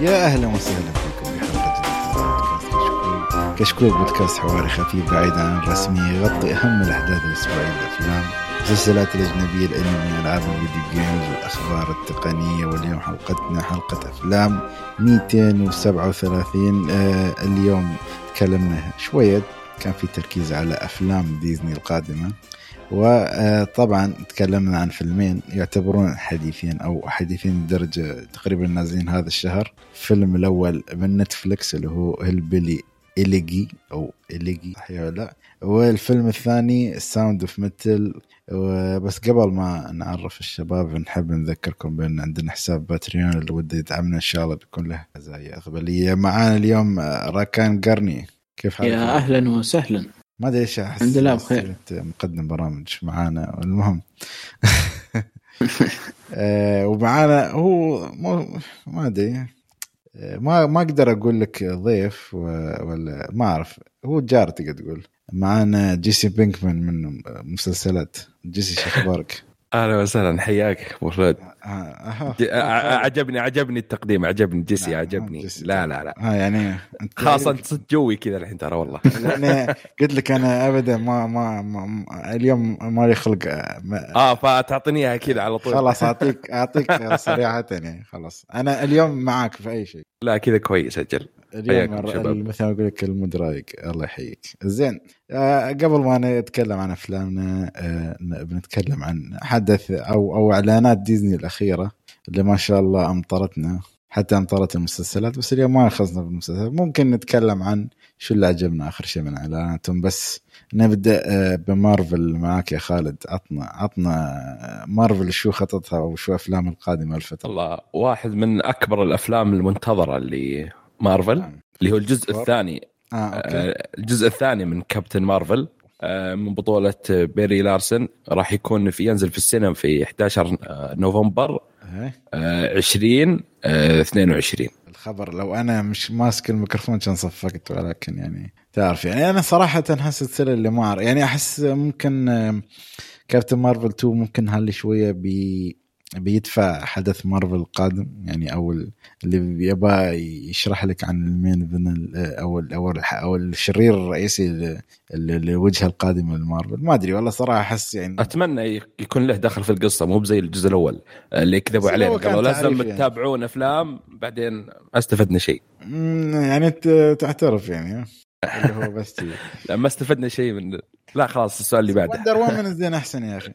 يا أهلا وسهلا فيكم. بحلقه جديدة. كشكول كشكول بودكاست حواري خفيف بعيد عن الرسمي يغطي أهم الأحداث الأسبوعية الأفلام المسلسلات الأجنبية الأنمي العاب الفيديو games والاخبار التقنية. واليوم حلقتنا حلقة أفلام 237 آه اليوم تكلمنا شوية كان في تركيز على أفلام ديزني القادمة. وطبعا تكلمنا عن فيلمين يعتبرون حديثين أو حديثين درجه تقريبا نازلين هذا الشهر. الفيلم الأول من نتفلكس اللي هو Hillbilly Elegy أو Elegy صحيح ولا لا؟ والفيلم الثاني Sound of Metal بس قبل ما نعرف الشباب نحب نذكركم بأن عندنا حساب باتريون اللي وده يدعمنا إن شاء الله بيكون له مزايا اقباليه معانا اليوم راكان قرني. كيف حالك؟ يا أهلا وسهلا. ما أدري إيش أحس الحمد لله بخير. أنت مقدم برامج معانا. المهم. آه، ومعانا هو مو ما أدري. آه، ما ما أقدر أقول لك ضيف ولا ما أعرف. هو جار تقدر تقول. معانا جيسي بينكمان من مسلسلات. جيسي شو أخبارك؟ أهلا وسهلا حياك أبو فهد. آه، آه، ع- عجبني عجبني التقديم عجبني جيسي عجبني. جيسي. لا لا لا. ها يعني أنت خاصة أنت صرت جوي كذا الحين ترى والله. لأن قلت لك أنا ابدا ما ما, ما, اليوم ما لي خلق آه، ما آه فتعطيني إياها كذا على طول. خلاص أعطيك أعطيك صريحه يعني خلاص. أنا اليوم معاك في أي شيء. لا كذا كويس أجل. اليوم. مثل ما أقول لك ال mood رايق الله يحييك. زين آه قبل ما نتكلم عن أفلامنا آه بنتكلم عن حدث أو أو إعلانات ديزني الأخيرة اللي ما شاء الله أمطرتنا حتى أمطرت المسلسلات بس اليوم ما خلصنا بالمسلسلات. ممكن نتكلم عن شو اللي عجبنا آخر شيء من إعلاناتهم بس نبدأ آه بمارفل معك يا خالد. عطنا عطنا مارفل شو خططها أو شو أفلام القادمة الفترة الله واحد من أكبر الأفلام المنتظرة اللي مارفل نعم. اللي هو الجزء. الثاني آه okay آه، الجزء الثاني من كابتن مارفل آه، من بطولة بري لارسن راح يكون في ينزل في السينما في 11 آه، نوفمبر إيه. آه، 20 آه، 22 الخبر لو أنا مش ماسك الميكروفون كان صفقت ولكن يعني تعرف يعني أنا صراحة هالسلسله اللي ما يعني أحس ممكن كابتن مارفل 2 ممكن هالي شوية بي بيدفع حدث مارفل القادم. يعني أو ال- اللي يبغى يشرح لك عن ال main villain أو ال أو ال أو الشرير الرئيسي للوجهه القادمه لمارفل ما أدري والله صراحة أحس يعني أتمنى يكون له دخل في القصة مو بزي الجزء الأول آه، اللي كذبوا علينا قالوا لازم يعني. تتابعون أفلام بعدين ما استفدنا شيء. يعني تعترف يعني؟ اللي هو بس. لا ما استفدنا شيء من لا خلاص السؤال اللي بعده. وندر وومن زين أحسن يا أخي.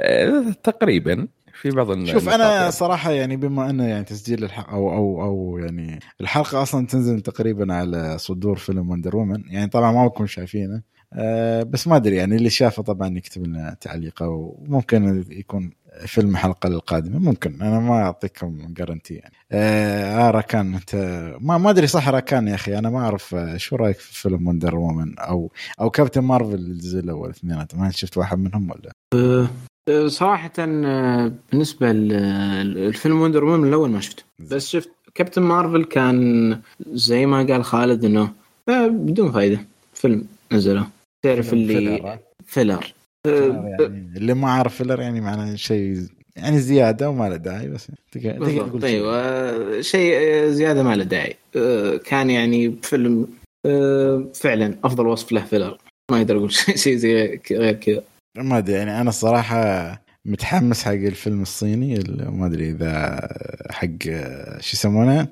آه، تقريبا. في بعض الن- شوف النقاط أنا يعني. صراحة يعني بما انه يعني تسجيل الحلقة أو أو أو يعني الحلقة أصلا تنزل تقريبا على صدور فيلم وندر وومن يعني طبعا ما بكون شايفينه. أه بس ما أدري يعني اللي شافه طبعا يكتب لنا تعليقه وممكن يكون فيلم الحلقة القادمه ممكن أنا ما أعطيكم جارنتي يعني. آه, آه راكان أنت ما ما أدري صح راكان يا أخي. أنا ما أعرف آه، شو رأيك في فيلم Wonder Woman أو أو كابتن مارفل الجزء الأول اثنيناتهم. ما شفت واحد منهم ولا؟ أه، صراحة أه، بالنسبة للفيلم Wonder Woman الأول ما شفته. بس شفت كابتن مارفل كان زي ما قال خالد إنه أه، بدون فايدة. فيلم نزله. تعرف اللي filler، يعني اللي ما عارف filler يعني معناه شيء يعني زيادة وما له داعي بس تقول. أيوه شيء. آه، زيادة ما له داعي. آه، كان يعني فيلم آه، فعلا أفضل وصف له filler ما أقدر أقول شيء زي غير كذا. ما أدري يعني أنا الصراحه متحمس حق الفيلم الصيني اللي ما أدري إذا حق شو يسمونه؟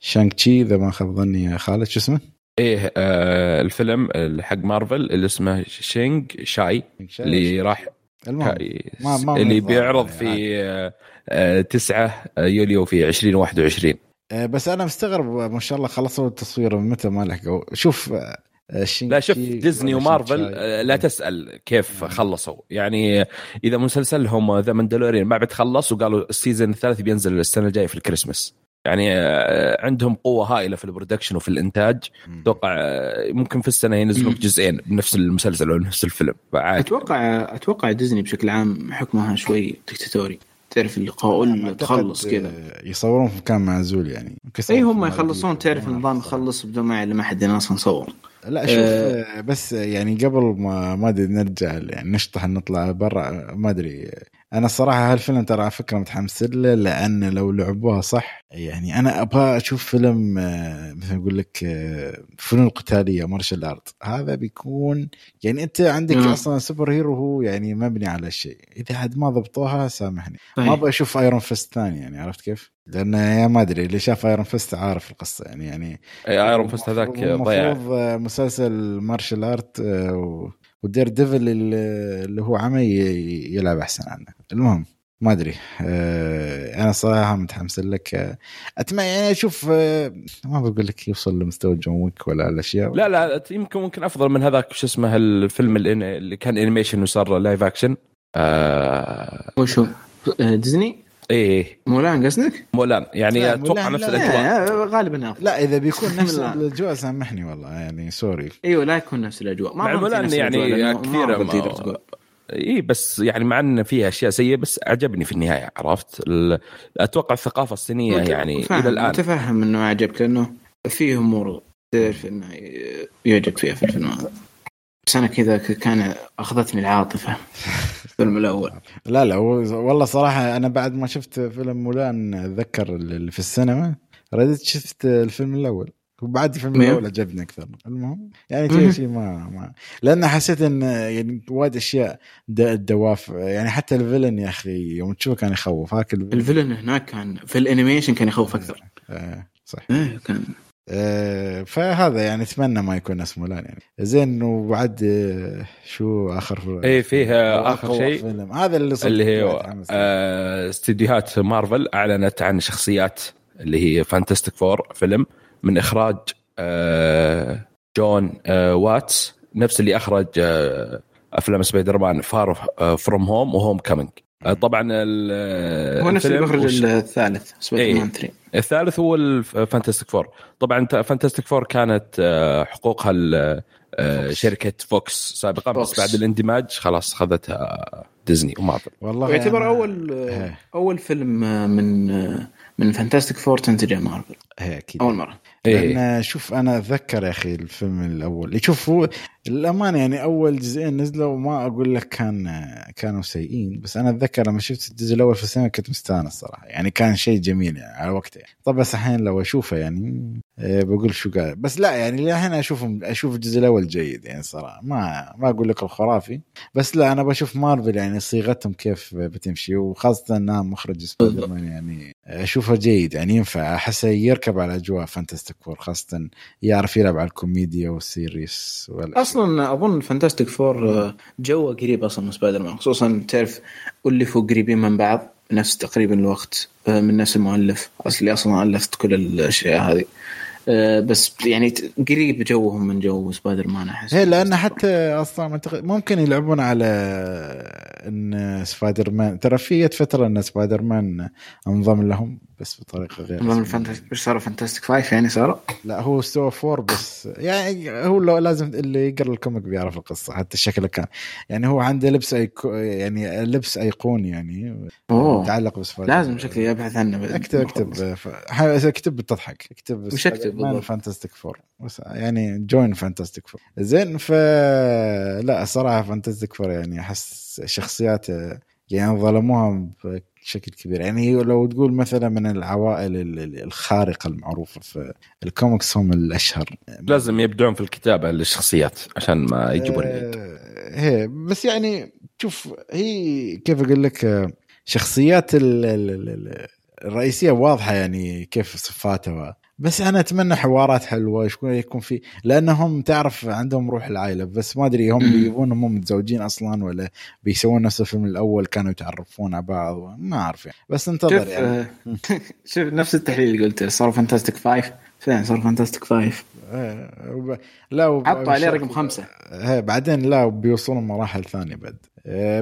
شانج تشي إذا ما خاب ظني يا خالد شو اسمه؟ إيه آه الفيلم حق مارفل اللي اسمه شينج شاي اللي راح المهم ما- ما اللي بيعرض في آه، آه، 9 يوليو في 2021 آه، بس أنا مستغرب ما شاء الله خلصوا التصوير من متى ما لحقوا؟ شوف آه، لا شوف ديزني ومارفل آه،. لا تسأل كيف مم. خلصوا يعني إذا مسلسلهم The Mandalorian ما بتخلص وقالوا ال season الثالث بينزل السنة الجاية في الكريسماس يعني آه، عندهم قوة هائلة في ال production وفي الإنتاج. أتوقع آه، ممكن في السنة ينزلوا. جزئين بنفس المسلسل أو نفس الفيلم فعادي أتوقع أتوقع ديزني بشكل عام حكمها شوي دكتاتوري تعرف قول أعتقد، تخلص كذا آه، يصورون في مكان معزول يعني أي هم يخلصون. تعرف ما نظام أعرف. يخلص بدون ما يعلم احد أصلا نصور لا شوف آه. آه بس يعني قبل ما ما أدري نرجع يعني نشطح نطلع برا ما أدري أنا الصراحه هالفيلم ترى على فكرة متحمس له لأن لو لعبوها صح يعني أنا أبغى أشوف فيلم آه، مثل أقول لك آه، فنون قتاليه مارشال آرت هذا بيكون يعني أنت عندك مم. أصلا superhero هو يعني مبني على شيء إذا عاد ما ضبطوها سامحني طيب. ما أبغى أشوف Iron Fist ثاني يعني عرفت كيف؟ لأن يا ما أدري اللي شاف Iron Fist عارف القصة يعني يعني Iron Fist هذاك ضيع المفروض مسلسل martial art آه، و- و Daredevil اللي اللي هو عمي ي- يلعب أحسن عنه المهم ما أدري. آه، أنا صراحة متحمس لك. آه، اتمنى يعني أشوف آه، ما بقول لك يوصل لمستوى جون ويك ولا الأشياء. لا لا يمكن ممكن أفضل من هذاك شو اسمه الفيلم اللي اللي كان animation وصار live action آه وشو ديزني؟ إيه مولان قصدك؟ مولان يعني أتوقع نفس لا. الأجواء غالبا. لا إذا بيكون نفس لا. الأجواء سامحني والله يعني sorry إيوه لا يكون نفس الأجواء مع مولان يعني تقول اي بس يعني مع إن فيها أشياء سيئة بس عجبني في النهاية عرفت أتوقع الثقافة الصينية يعني إلى الآن متفهم إنه عجبك لأنه في أمور تعرف انه يعجب فيها في الفيلم هذا بس أنا كذا كان أخذتني العاطفة في الفيلم الأول. لا لا والله صراحة أنا بعد ما شفت فيلم مولان أتذكر اللي في السينما رديت شفت الفيلم الأول. وبعد الفيلم؟ الأول عجبني أكثر. المهم يعني مهم. شيء ما ما لأن حسيت إن يعني وايد أشياء الدوافع يعني حتى ال villain يا أخي يوم تشوفه كان يخوف. هذاك ال villain ال villain هناك كان في ال animation كان يخوف أكثر. آه صح. إيه، كان آه فهذا يعني أتمنى ما يكون نفس مولان يعني. زين وبعد آه، شو آخر إيه فيه آه، آخر شيء فيلم. هذا اللي اللي هي. آه، استديوهات مارفل أعلنت عن شخصيات اللي هي Fantastic Four فيلم من إخراج آه، جون آه، واتس نفس اللي أخرج آه، أفلام سبايدر مان Far From Home و Homecoming طبعا هو نفس اللي وش- الثالث سبايدر. مان 3 الثالث هو ال Fantastic Four طبعا Fantastic Four كانت آه، حقوقها آه، فوكس. شركة فوكس سابقا بس فوكس. بعد الاندماج خلاص اخذتها ديزني ومارفل والله ويعتبر أنا- اول إيه. أول فيلم من من Fantastic Four تنتجه مارفل إيه، أكيد. أول مرة. إيه. لأن شوف أنا أتذكر يا أخي الفيلم الأول. شوف هو الامانه يعني أول جزئين نزلوا ما أقول لك كان كانوا سيئين بس أنا أتذكر لما شفت الجزء الأول في السينما كنت مستانس صراحة يعني كان شيء جميل يعني على وقته. يعني. طب بس الحين لو أشوفه يعني آه، بقول شو قال. بس لا يعني للحين أشوف أشوف الجزء الأول جيد يعني صراحة. ما ما أقول لك الخرافي. بس لا أنا بشوف مارفل يعني صيغتهم كيف بتمشي وخاصة إنها مخرج سبايدر مان يعني أشوفه جيد يعني ينفع. احسه يركب على أجواء Fantastic Four خاصة يعرف يلعب على الكوميديا وال serious ولا أصلا أظن Fantastic Four جوه قريب أصلا من سبايدر مان خصوصا تعرف الفوا قريبين من بعض نفس تقريبا الوقت آه، من نفس المؤلف اصلي أصلا ألفت كل الأشياء هذه. آه، بس يعني قريب جوهم من جو سبايدر مان أحس. هي لأن حتى أصلا ممكن يلعبون على إن سبايدر مان ترى في فترة إن سبايدر مان انضم لهم بس بطريقة غير ال Fantastic إيش صار؟ Fantastic Five يعني صار؟ لا هو استوى four بس يعني هو لو لازم اللي يقرأ ال comic بيعرف القصة حتى شكله كان. يعني هو عنده لبس أيكو يعني لبس أيقوني يعني أوه. متعلق بسبايدر لازم شكلي ابحث عنه. اكتب اكتب اكتب بتضحك اكتب وش أكتب؟ بالضبط؟ Fantastic Four يعني جوين Fantastic Four زين ف لا صراحة Fantastic Four يعني أحس شخصيات يعني ظلموها بشكل كبير. يعني هي لو تقول مثلا من العوائل ال- ال- الخارقة المعروفة في الكوميكس هم الأشهر. لازم يبدعون في الكتابة للشخصيات عشان ما يجيبون العيد آه، هي بس يعني شوف هي كيف أقول لك شخصيات ال- ال- ال- ال- الرئيسية واضحة يعني كيف صفاتها. بس أنا أتمنى حوارات حلوة شكون يكون في لأنهم تعرف عندهم روح العائلة بس ما أدري هم مم. بيبون هم متزوجين أصلا ولا بيسوون نفس الفيلم الأول كانوا يتعرفون على بعض ما أعرف يعني. بس انتظر شوف يعني. آه، شوف نفس التحليل اللي قلته صار Fantastic Five فين صار Fantastic Five آه، وب- لا وب- حطوا عليه رقم خمسة. آه، بعدين لا بيوصلون مراحل ثانية بعد.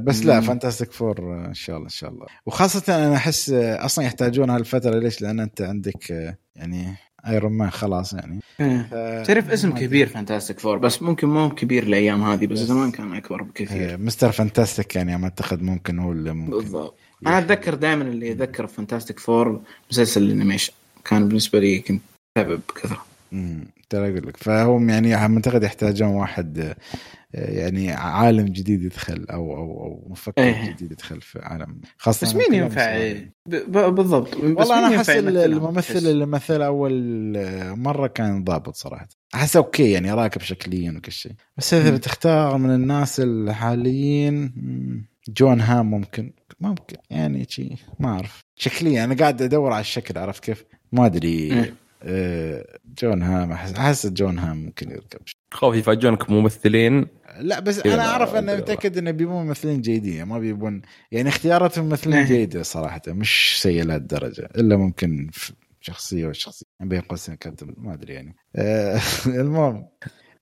بس لا. Fantastic Four إن شاء الله إن شاء الله. وخاصة أنا أحس أصلا يحتاجون هالفترة ليش؟ لأن أنت عندك يعني ايرون مان خلاص يعني إيه. تعرف اسم. كبير Fantastic Four بس ممكن مو كبير الأيام هذه بس. زمان كان أكبر بكثير Mister Fantastic يعني ما أعتقد ممكن هو اللي ممكن بالضبط أنا أتذكر دائما اللي يذكر Fantastic Four مسلسل ال animation كان بالنسبة لي كنت اتابع بكثره امم ترى أقول لك فهم يعني أعتقد يحتاجون واحد يعني عالم جديد يدخل أو أو أو مفكر إيه. جديد يدخل في عالم خاصة بس مين ينفع بالضبط والله أنا أحس؟ الممثل؟ اللي مثل أول مرة كان ضابط صراحة احس okay يعني راكب شكليا وكل شيء بس إذا. بتختار من الناس الحاليين جون هام ممكن ممكن يعني شي ما أعرف شكليا أنا قاعد أدور على الشكل عرفت كيف؟ ما أدري إيه. آه، جون هام احس أحس جون هام ممكن يركب خوفي يفاجئونك ممثلين لا بس إيه، أنا أعرف لا. متأكد انه بيبون ممثلين جيدين ما بيبون يعني اختياراتهم ممثلين إيه. جيدة صراحة مش سيئة لهالدرجه إلا ممكن في شخصية وشخصيه بين قوسين كاتب ما أدري يعني آه المهم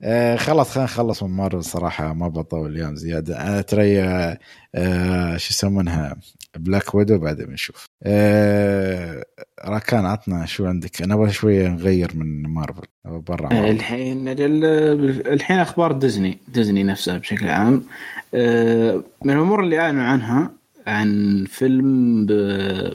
آه خلاص خلينا نخلص من مارفل صراحة ما بطول اليوم زيادة. أنا آه آه، شو يسمونها؟ Black Widow بعدين بنشوف. آه راكان عطنا شو عندك؟ أنا أبغى شوية نغير من مارفل. برا آه،. الحين ال- الحين أخبار ديزني ديزني نفسها بشكل عام. آه، من الأمور اللي أعلنوا عنها عن فيلم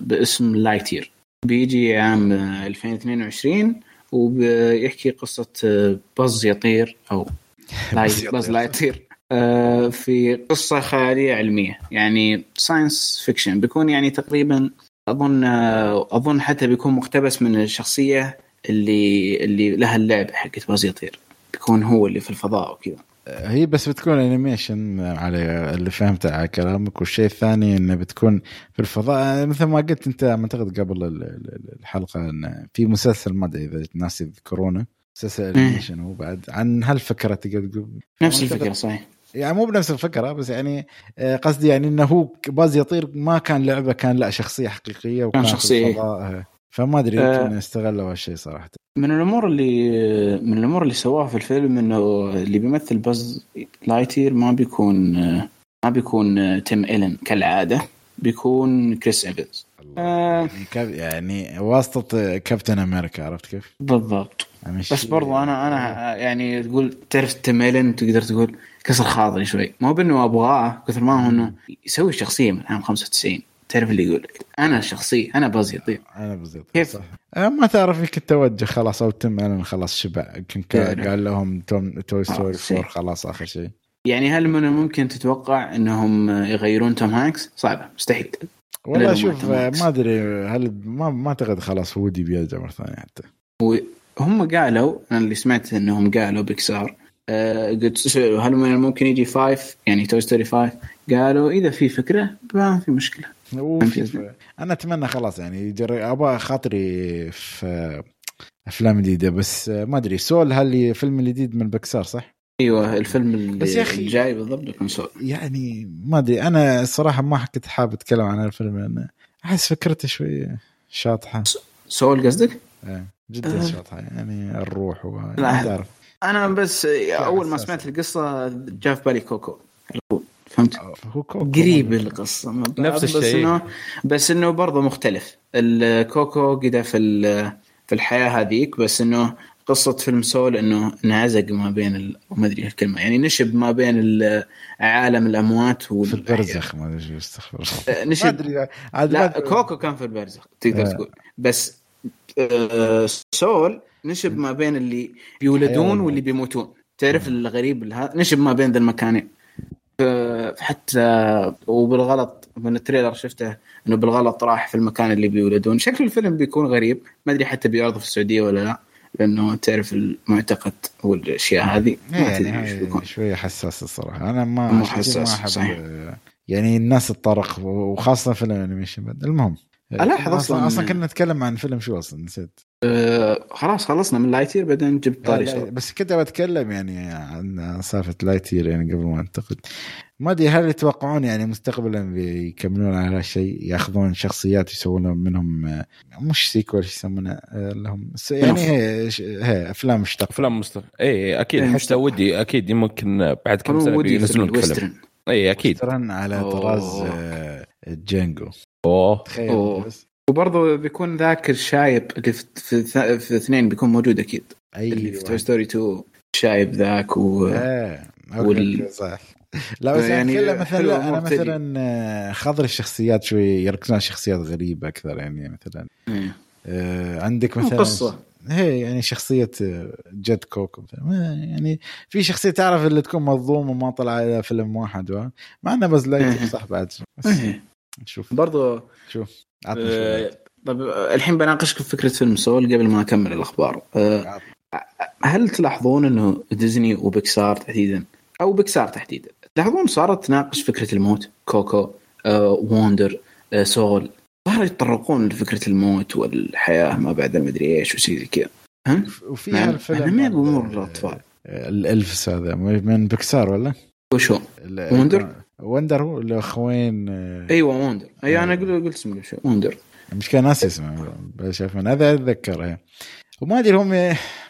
باسم Lightyear بيجي عام آه، 2022 وبيحكي قصة آه، باز يطير أو باز لاي- باز يطير. آه، في قصة خيالية علمية. يعني science fiction بيكون يعني تقريبا أظن آه، أظن حتى بيكون مقتبس من الشخصية اللي اللي لها اللعبة حقت باز يطير. بيكون هو اللي في الفضاء وكذا. هي بس بتكون animation على اللي فهمته على كلامك والشيء الثاني إنه بتكون في الفضاء. مثل ما قلت أنت أعتقد قبل ال- ال- الحلقة إن في مسلسل ما أدري إذا الناس يذكرونه. مسلسل animation هو بعد. عن هالفكره تقدر تقول؟ نفس الفكرة صحيح. يعني مو بنفس الفكرة بس يعني آه، قصدي يعني إنه هو باز يطير ما كان لعبة كان لا شخصية حقيقية وكان في شخصية. آه. فما أدري آه. يمكن استغلوا هالشيء صراحة من الأمور اللي من الأمور اللي سواها في الفيلم إنه اللي بيمثل باز Lightyear ما بيكون ما بيكون تيم إيلن كالعادة بيكون كريس إيفنز آه. يعني يعني واسطة كابتن أمريكا عرفت كيف؟ بالضبط يعني بس برضو أنا أنا يعني تقول تعرف تيم إيلن تقدر تقول كسر خاطري شوي مو بإنه أبغاه كثر ما هو إنه يسوي شخصية من عام 95 تعرف اللي يقول أنا شخصية أنا باز يطير أنا بالضبط كيف؟ صح. آه، ما تعرف يمكن توجه خلاص أو تم أنا خلاص شبع لا. قال لهم توم Toy Story آه، شيء. 4 خلاص آخر شيء يعني هل من الممكن تتوقع إنهم يغيرون توم هانكس؟ صعبة مستحيل والله شوف ما- أدري هل ما ما أعتقد خلاص وودي بيرجع مرة ثانية حتى هم قالوا أنا اللي سمعت إنهم قالوا بيكسار قلت سألوا هل من الممكن يجي five يعني Toy Story five قالوا إذا في فكرة ما في مشكلة أنا أتمنى خلاص يعني أبغى خاطري في أفلام جديدة بس آه، ما أدري سول هل فيلم الجديد من بكسار صح؟ أيوه الفيلم اللي بس يا أخي- الجاي بالضبط بيكون سول يعني ما أدري أنا الصراحه ما كنت حابب أتكلم عن الفيلم لأن أحس فكرته شوي شاطحة سول قصدك؟ إيه، جدا آه. شاطحة يعني الروح وما لا. أنا بس أول ما. سمعت القصة جاء في بالي كوكو. فهمت؟ كوكو قريب القصة نفس بس الشيء. انه بس إنه برضه مختلف الكوكو قد في في الحياة هذيك بس إنه قصة فيلم Soul إنه انعزق ما بين ال- ما أدري الكلمة يعني نشب ما بين ال- عالم الأموات في والأحياء. البرزخ ما أدري استغفر الله آه، ما نشب أدري ما لا أدري. كوكو كان في البرزخ تقدر آه. تقول بس آه، Soul نشب ما بين اللي بيولدون حيوان. واللي بيموتون. تعرف الغريب هذا نشب ما بين ذا المكانين. حتى وبالغلط من ال trailer شفته إنه بالغلط راح في المكان اللي بيولدون. شكل الفيلم بيكون غريب. ما أدري حتى بيعرضه في السعودية ولا لا لأنه تعرف المعتقد والأشياء هذه. ما يعني تدري إيش هاي بيكون. شوية حساس الصراحة. أنا ما مو حساس، ما أحب صحيح. يعني الناس تطرق وخاصة في ال animation. المهم. ألاحظ أصلا أصلاً- أصلا كنا نتكلم عن فيلم شو أصلا؟ نسيت. آه خلاص خلصنا من Lightyear بعدين جبت طاري لا، Soul بس كنت بتكلم يعني عن سالفة Lightyear يعني قبل ما انتقد ما أدري هل يتوقعون يعني مستقبلا بيكملون على هالشيء يأخذون شخصيات يسوون منهم آه، مش sequel يسمونه آه، لهم يعني هي هي أفلام مشتقه أفلام مستقبل اي أكيد إيه، حتى. ودي أكيد ممكن بعد كم سنة بينزلون فيلم اي أكيد. على. طراز آه، جينجو أوه تخيل أوه. بس وبرضه بيكون ذاك الشايب اللي في في, اثنين بيكون موجود أكيد اي اللي في Toy Story 2 الشايب ذاك و إيه وال-. صح لا بس يعني مثلا أنا. مثلا آه، خضر الشخصيات شوي يركزون على شخصيات غريبة أكثر يعني مثلا إيه. آه، عندك مثلا قصة. هي يعني شخصية جد كوكو يعني في شخصية تعرف اللي تكون مظلوم وما طلع على فيلم واحد مع انه بس لا صح بعد شوف برضو شوف طيب الحين بناقشك في فكرة فيلم Soul قبل ما اكمل الأخبار أه هل تلاحظون إنه ديزني وبيكسار تحديدا أو بيكسار تحديدا تلاحظون صارت تناقش فكرة الموت كوكو آه، ووندر آه، سول صاروا يتطرقون لفكرة الموت والحياة ما بعد المدري إيش وشي زي كذا ها؟ وفي. الفيلم ما بامور الأطفال الألفس هذا من بيكسار ولا؟ وشو؟ وندر؟ وندر هو الاخوين آه، أيوه وندر أي أنا قلت اسمه شو وندر المشكلة ناسي اسمه شايف هذا اتذكره وما أدري هم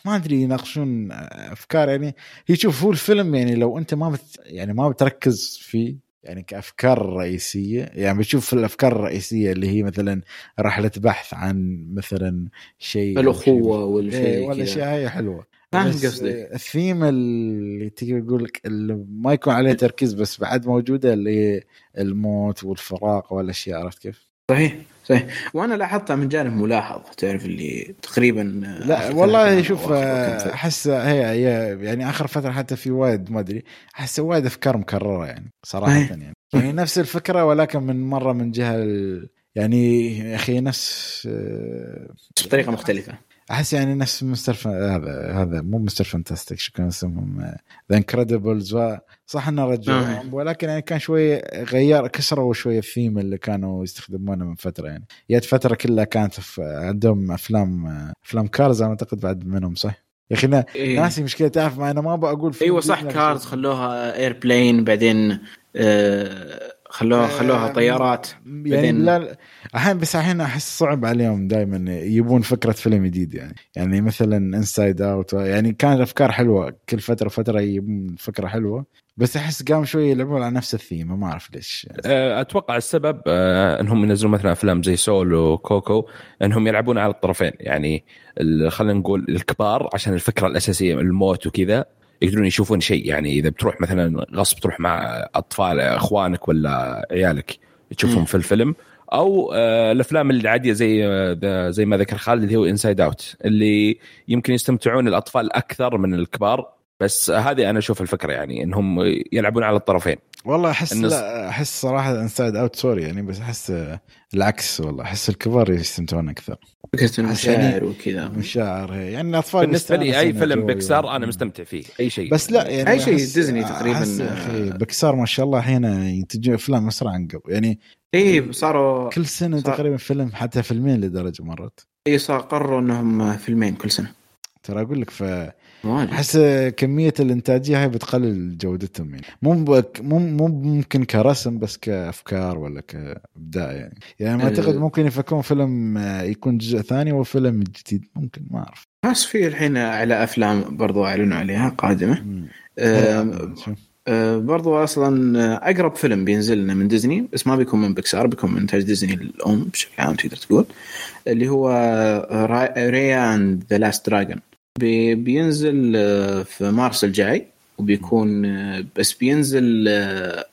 ما أدري يناقشون أفكار يعني هي شوف هو الفيلم يعني لو أنت ما بت يعني ما بتركز فيه يعني كأفكار رئيسية يعني بتشوف الأفكار الرئيسية اللي هي مثلا رحلة بحث عن مثلا شيء الأخوة ولا شيء إيه، ولا شيء هي حلوة. فاهم قصدي؟ الثيم اللي تقدر تقول لك اللي ما يكون عليه تركيز بس بعد موجودة اللي هي الموت والفراق والأشياء عرفت كيف؟ صحيح صحيح. وأنا لاحظتها من جانب ملاحظ تعرف اللي تقريبا لا والله شوف أحس هي, هي يعني آخر فترة حتى في وايد ما أدري أحس وايد أفكار مكررة يعني صراحة يعني. يعني نفس الفكرة ولكن من مرة من جهة يعني يا أخي نفس بطريقة مختلفة. أحس يعني نفس مستر هذا هذا مو Mister Fantastic شو كان اسمهم The Incredibles صح إنه رجعوا نعم. ولكن يعني كان شوي غير كسروا شوي الثيم اللي كانوا يستخدمونه من فترة يعني جت فترة كلها كانت عندهم افلام أفلام Cars أنا أعتقد بعد منهم صح؟ يا أخي إيه. ناسي مشكلة تعرف ما أنا ما بقول أيوه صح Cars خلوها airplane بعدين آه خلوها خلوها طيارات. يعني لا الحين بس الحين أحس صعب عليهم دائما يبون فكرة فيلم جديد يعني. يعني مثلا Inside Out يعني كانت أفكار حلوة. كل فترة فتره يبون فكرة حلوة. بس أحس قام شوي يلعبون على نفس الثيم. ما أعرف ليش. أه، أتوقع السبب أه، إنهم ينزلون مثلا أفلام زي Soul وكوكو إنهم يلعبون على الطرفين. يعني خلينا نقول الكبار عشان الفكرة الأساسية الموت وكذا. يقدرون يشوفون شيء. يعني إذا بتروح مثلا غصب تروح مع أطفال إخوانك ولا عيالك تشوفهم في الفيلم أو آه الأفلام العادية زي آه زي ما ذكر خالد اللي هو Inside Out اللي يمكن يستمتعون الأطفال أكثر من الكبار. بس هذه أنا أشوف الفكرة يعني إنهم يلعبون على الطرفين. والله أحس النص... لا أحس صراحة Inside Out sorry يعني بس أحس العكس والله. أحس الكبار يستمتعون أكثر. فكرة المشاعر يعني وكذا. مشاعر يعني الاطفال بالنسبة لي أي فيلم بيكسار أنا مستمتع فيه أي شيء. بس لا يعني أي شيء ديزني تقريبا. أخي بيكسار ما شاء الله الحين ينتجون أفلام أسرع عن قبل. يعني إيه صاروا كل سنة صار... تقريبا فيلم حتى فيلمين لدرجة مرت اي صار قرروا إنهم فيلمين كل سنة. ترى أقول لك ف أحس كمية الإنتاجية هاي بتقلل جودتهم يعني. مو مو مو ممكن كرسم بس كأفكار ولا كإبداع يعني. يعني ما أعتقد ممكن يفكرون فيلم يكون جزء ثاني وفيلم جديد. ممكن ما أعرف. بس في الحين على أفلام برضو أعلنوا عليها قادمة. آه آه برضو أصلا أقرب فيلم بينزل لنا من ديزني بس ما بيكون من بيكسار بيكون من إنتاج ديزني الأم بشكل عام تقدر تقول اللي هو Raya and the Last Dragon بي بينزل آه، في مارس الجاي وبيكون آه، بس بينزل آه،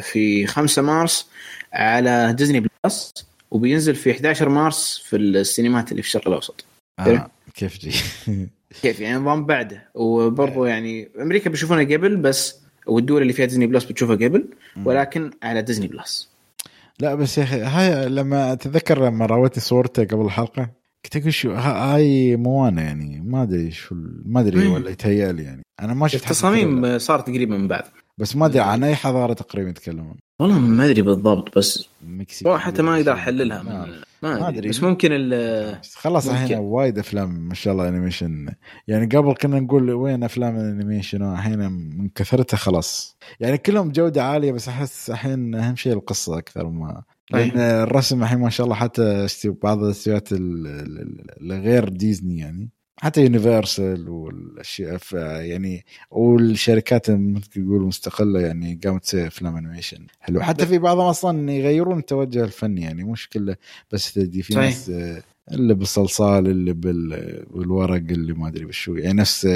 في 5 مارس على Disney Plus وبينزل في 11 مارس في السينمات اللي في الشرق الأوسط. آه كيف جي كيف؟ يعني نظام بعده. وبرضه يعني أمريكا بيشوفونها قبل بس والدول اللي فيها ديزني بلس بتشوفها قبل ولكن على ديزني بلس لا بس يا أخي هاي لما أتذكر لما راوتني صورته قبل الحلقة شو هاي موانا يعني ما أدري شو ما أدري ولا يتهيأ لي يعني. أنا ما شفت التصاميم صارت تقريبا من بعد. بس ما أدري عن أي حضارة تقريبا يتكلمون؟ والله ما أدري بالضبط بس حتى ما أقدر أحللها ما أدري. بس ممكن ال خلاص الحين وايد أفلام ما شاء الله animation يعني قبل كنا نقول وين أفلام ال animation الحين من كثرتها خلاص. يعني كلهم جودة عالية بس أحس الحين أهم شيء القصة أكثر ما لأن الرسم الحين ما شاء الله حتى بعض الاستديوهات الغير ديزني يعني. حتى يونيفرسال والأشياء يعني والشركات مثل تقول مستقلة يعني قامت تسوي أفلام animation حلو حتى في بعضهم أصلا يغيرون التوجه الفني يعني مش كله بس تدي في ناس اللي بالصلصال اللي بالورق اللي ما أدري بشو يعني نفس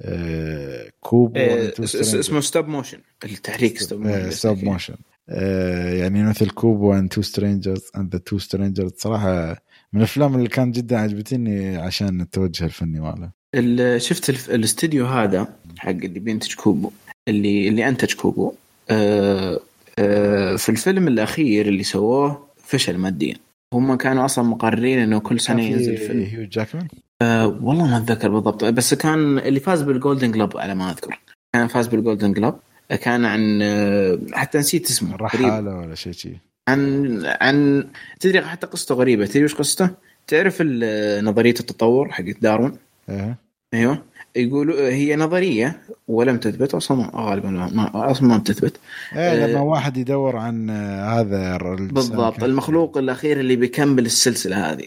آه، كوب إيه اسمه stop motion التحريك stop motion stop motion يعني مثل Kubo and two strings and the two strings. صراحة من الأفلام اللي كانت جدا عجبتني عشان التوجه الفني ماله. ال- شفت الاستديو هذا حق اللي بينتج كوبو اللي اللي أنتج كوبو. آه آه في الفيلم الأخير اللي سووه فشل ماديا. هم كانوا أصلا مقررين إنه كل سنة ينزل فيلم. هيو جاكمان؟ آه والله ما أتذكر بالضبط بس كان اللي فاز بال Golden Globe على ما أذكر. كان فاز بال Golden Globe كان عن آه، حتى نسيت اسمه رحاله ولا شيء شيء. عن عن تدري حتى قصته غريبة. تدري وش قصته؟ تعرف ال- نظرية التطور حقت داروين إيه. أيوه. يقولوا هي نظرية ولم تثبت أصلا غالبا ما- أصلا ما بتثبت. إيه لما آه. واحد يدور عن آه، هذا بالضبط. المخلوق الأخير اللي بيكمل السلسلة هذه.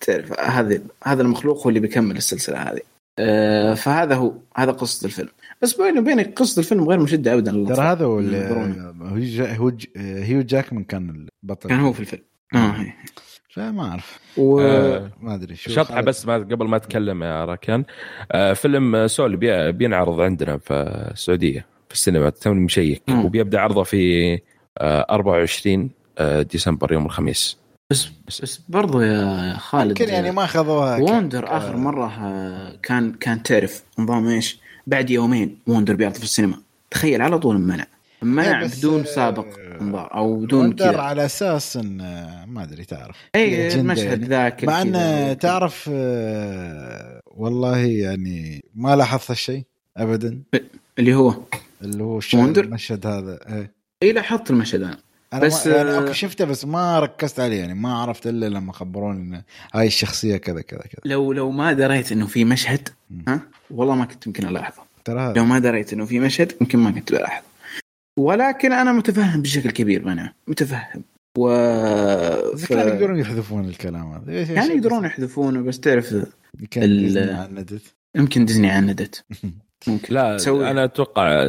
تعرف هذا هذا المخلوق هو اللي بيكمل السلسلة هذه. آه، فهذا هو هذا قصة الفيلم. بس بيني وبينك قصة الفيلم غير مشدة ابدا ترى. هذا هو. هو جا- هو ج- هيو جاكمان كان البطل كان هو في الفيلم آه. فما أعرف و... آه، ما أدري شو شطحة. بس ما قبل ما أتكلم يا راكان آه، فيلم سول بي- بينعرض عندنا في السعودية في السينما توني مشيك مم. وبيبدأ عرضه في آه، 24 آه، ديسمبر يوم الخميس بس بس برضو يا خالد يمكن يعني ما أخذوها ووندر آخر مرة آه، كان كان تعرف نظام إيش؟ بعد يومين ووندر بيعرض في السينما. تخيل على طول منع منع إيه بدون آه، سابق انذار أو بدون وندر كذا. على أساس إن آه، ما أدري تعرف. اي المشهد يعني. ذاك مع. إن تعرف آه، والله يعني ما لاحظت الشيء ابدا. اللي هو؟ اللي هو وندر؟ المشهد هذا اي لاحظت المشهد أنا أنا بس، ما يعني آه، okay شفته بس ما ركزت عليه يعني ما عرفت إلا لما خبروني إن هاي الشخصية كذا كذا كذا. لو لو ما دريت إنه في مشهد. ها؟ والله ما كنت يمكن ألاحظه. ترى لو ما دريت إنه في مشهد يمكن ما كنت بلاحظ ولكن أنا متفهم بشكل كبير منع متفهم. و ف... كانوا يقدرون يحذفون الكلام هذا. كانوا يقدرون يحذفونه بس تعرف كان ال- ديزني عندت يمكن ديزني عندت ممكن لا تسوي- أنا أتوقع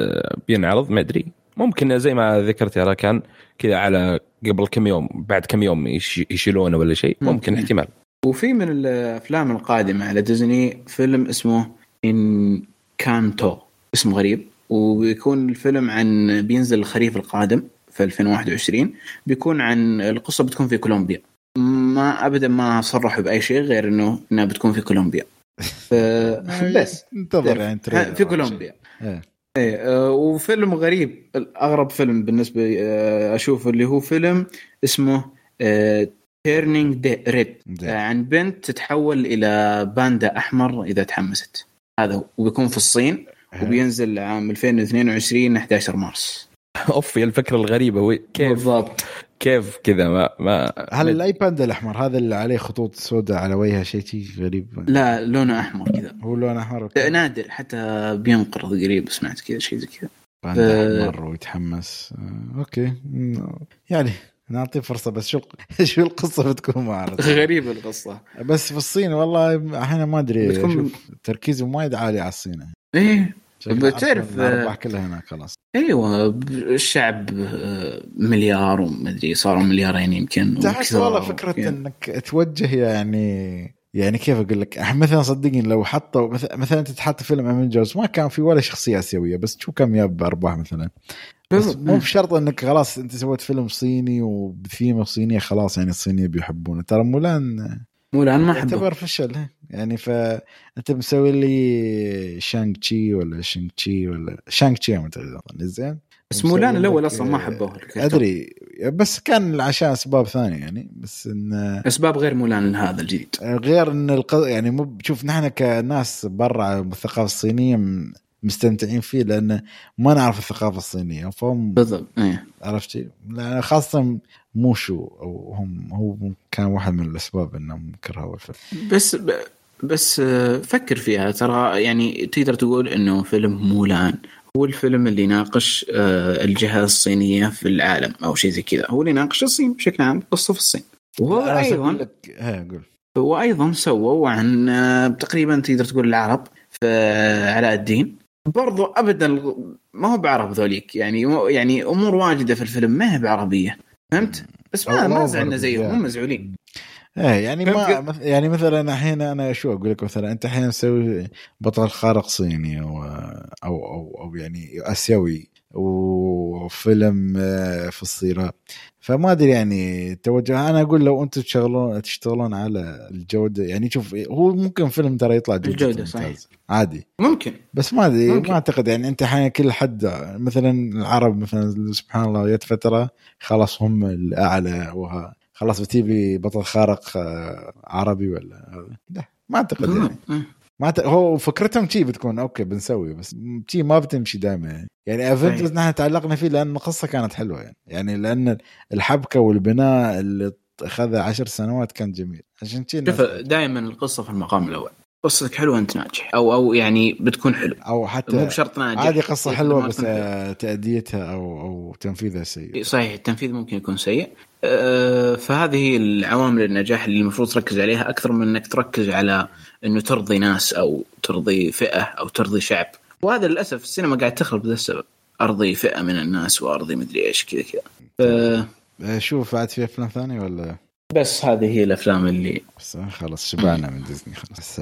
بينعرض ما أدري. ممكن زي ما ذكرت يا راكان كذا على قبل كم يوم بعد كم يوم يش- يشيلونه ولا شيء ممكن ممكن. احتمال. وفي من الأفلام القادمة على ديزني فيلم اسمه Encanto اسمه غريب. وبيكون الفيلم عن بينزل الخريف القادم في 2021 بيكون عن القصة بتكون في كولومبيا. ما ابدا ما صرحوا بأي شيء غير إنه إنها بتكون في كولومبيا. ف... بس. انتظر يعني في كولومبيا. إيه. إيه آه، وفيلم غريب. اغرب فيلم بالنسبة آه، أشوفه اللي هو فيلم اسمه Turning Red زين. عن بنت تتحول إلى باندا أحمر إذا تحمست. هذا هو. وبيكون في الصين وبينزل عام 2022 11 مارس. اوف يا الفكرة الغريبة وي- كيف؟ بالضبط. كيف كذا؟ ما ما هل الباندا الأحمر هذا اللي عليه خطوط سوداء على وجهه شيء شيء غريب؟ لا لونه أحمر كذا. هو لون أحمر نادر حتى بينقرض قريب سمعت كذا شيء زي كذا. باندا ف- أحمر ويتحمس. آه، okay. يعني نعطيه فرصة بس شو شو القصة بتكون ما اعرف غريبه القصة. بس في الصين والله إحنا ما أدري بتكون- تركيزهم وايد عالي على الصين. إيه. بتعرف، الأرباح كلها هناك خلاص أيوه الشعب آه، مليار ومدري صاروا مليارين يمكن تحس والله فكرة يعني. إنك توجه يعني يعني كيف أقول لك مثلا صدقني لو حطوا مث- مثلا أنت تحط فيلم Avengers ما كان في ولا شخصية آسيوية بس شو كم جاب ارباح مثلا بس. مو بشرط إنك خلاص أنت سويت فيلم صيني وبثيمه صينية خلاص يعني الصينيين بيحبونه ترى مولان مو الان ما أحبه. يعتبر فشل يعني فانت مسوي لي شانغ تشي ولا شينغ تشي ولا شانغ تشي اظن زين. بس مولان الأول أصلا ما حبوه الكرتون. أدري. بس كان عشان أسباب ثانية يعني. بس إن أسباب غير مولان هذا الجديد. غير إن الق... يعني مو شوف نحن كناس برا الثقافة الصينية مستمتعين فيه لأن ما نعرف الثقافة الصينية فهم بالضبط إيه. عرفتي خاصة موشو أو هم هو كان واحد من الأسباب إنهم كرهوا الفيلم. بس ب... بس فكر فيها. ترى يعني تقدر تقول إنه فيلم مولان. هو الفيلم اللي يناقش آه، الجهة الصينية في العالم أو شيء زي كذا. هو اللي يناقش الصين بشكل عام قصة في الصين. وهو أقول أيضا قول. وأيضا سووا عن آه، تقريبا تقدر تقول العرب في علاء الدين. برضو ابدا ما هو بعرب ذوليك. يعني يعني أمور واجدة في الفيلم ما هي بعربية. فهمت؟ بس ما ما زعلنا زيهم. هم مزعولين إيه يعني ما يعني مثلا الحين أنا شو أقول لك مثلا أنت الحين مسوي بطل خارق صيني أو أو أو, أو يعني آسيوي وفيلم آه، في الصيرة فما أدري يعني توجه أنا أقول لو أنتم تشتغلون تشتغلون على الجودة يعني شوف هو ممكن فيلم ترى يطلع جودته الجودة، صحيح. عادي ممكن بس ما أدري. ما أعتقد يعني أنت أحيانا كل حد مثلا العرب مثلا سبحان الله جت فتره خلاص هم الأعلى وها خلاص بتجيبي بطل خارق آه، عربي ولا هذا لا ما أعتقد يعني مم. ما ت... هو فكرتهم شي بتكون okay بنسوي بس شي ما بتمشي دائما يعني يعني Avengers صحيح. نحن تعلقنا فيه لأن القصة كانت حلوة يعني. يعني لأن الحبكة والبناء اللي أخذها عشر سنوات كان جميل. عشان شي دائما القصة في المقام الأول. قصتك حلوة أنت ناجح. أو أو يعني بتكون حلو. أو مو حتى بشرط ناجح. عادي قصة حلوة بس تأديتها أو أو تنفيذها سيء. صحيح التنفيذ ممكن يكون سيء. فهذه هي العوامل النجاح اللي المفروض تركز عليها أكثر من إنك تركز على إنه ترضي ناس أو ترضي فئة أو ترضي شعب. وهذا للأسف السينما قاعد تخرب بهذا السبب. أرضي فئة من الناس وأرضي مدري إيش كذا كذا. ف- آه، شوف بعد في أفلام ثانية ولا؟ بس هذه هي الأفلام اللي بس خلاص شبعنا من ديزني خلاص.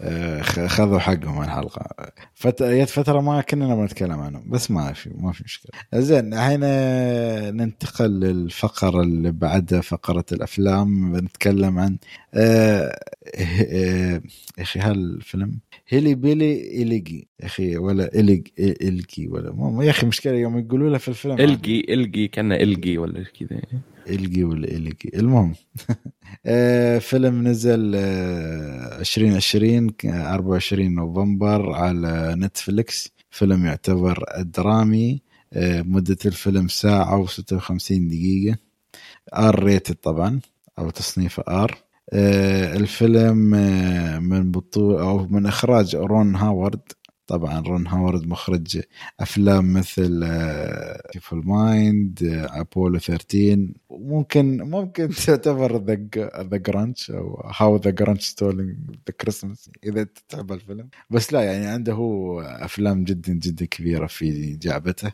آه، خذوا حقهم الحلقة. فت... جت فترة ما كنا نبغى نتكلم عنهم بس ما في ما في مشكلة. زين الحين آه، ننتقل للفقرة اللي بعدها فقرة الأفلام. بنتكلم عن آه، آه، يا أخي هالفيلم هيلي بيلي إليجي. يا أخي ولا إليج إلجي ولا يا أخي مشكلة يوم يقولوا له في الفيلم. القي القي كان القي ولا كذا القي ولا القي المهم. آه، فيلم نزل آه، 2020 ك- 24 نوفمبر على نتفليكس. فيلم يعتبر درامي. آه، مدة الفيلم ساعة و56 دقيقة. R rated طبعا أو تصنيفه R. الفيلم آه، من بطولة أو من إخراج رون هاورد. طبعا رون هاورد مخرج أفلام مثل Beautiful Mind Apollo 13 ممكن ممكن تعتبر The The Grinch أو How the Grinch Stole Christmas إذا تحب الفيلم. بس لا يعني عنده هو أفلام جدا جدا كبيرة في جعبته.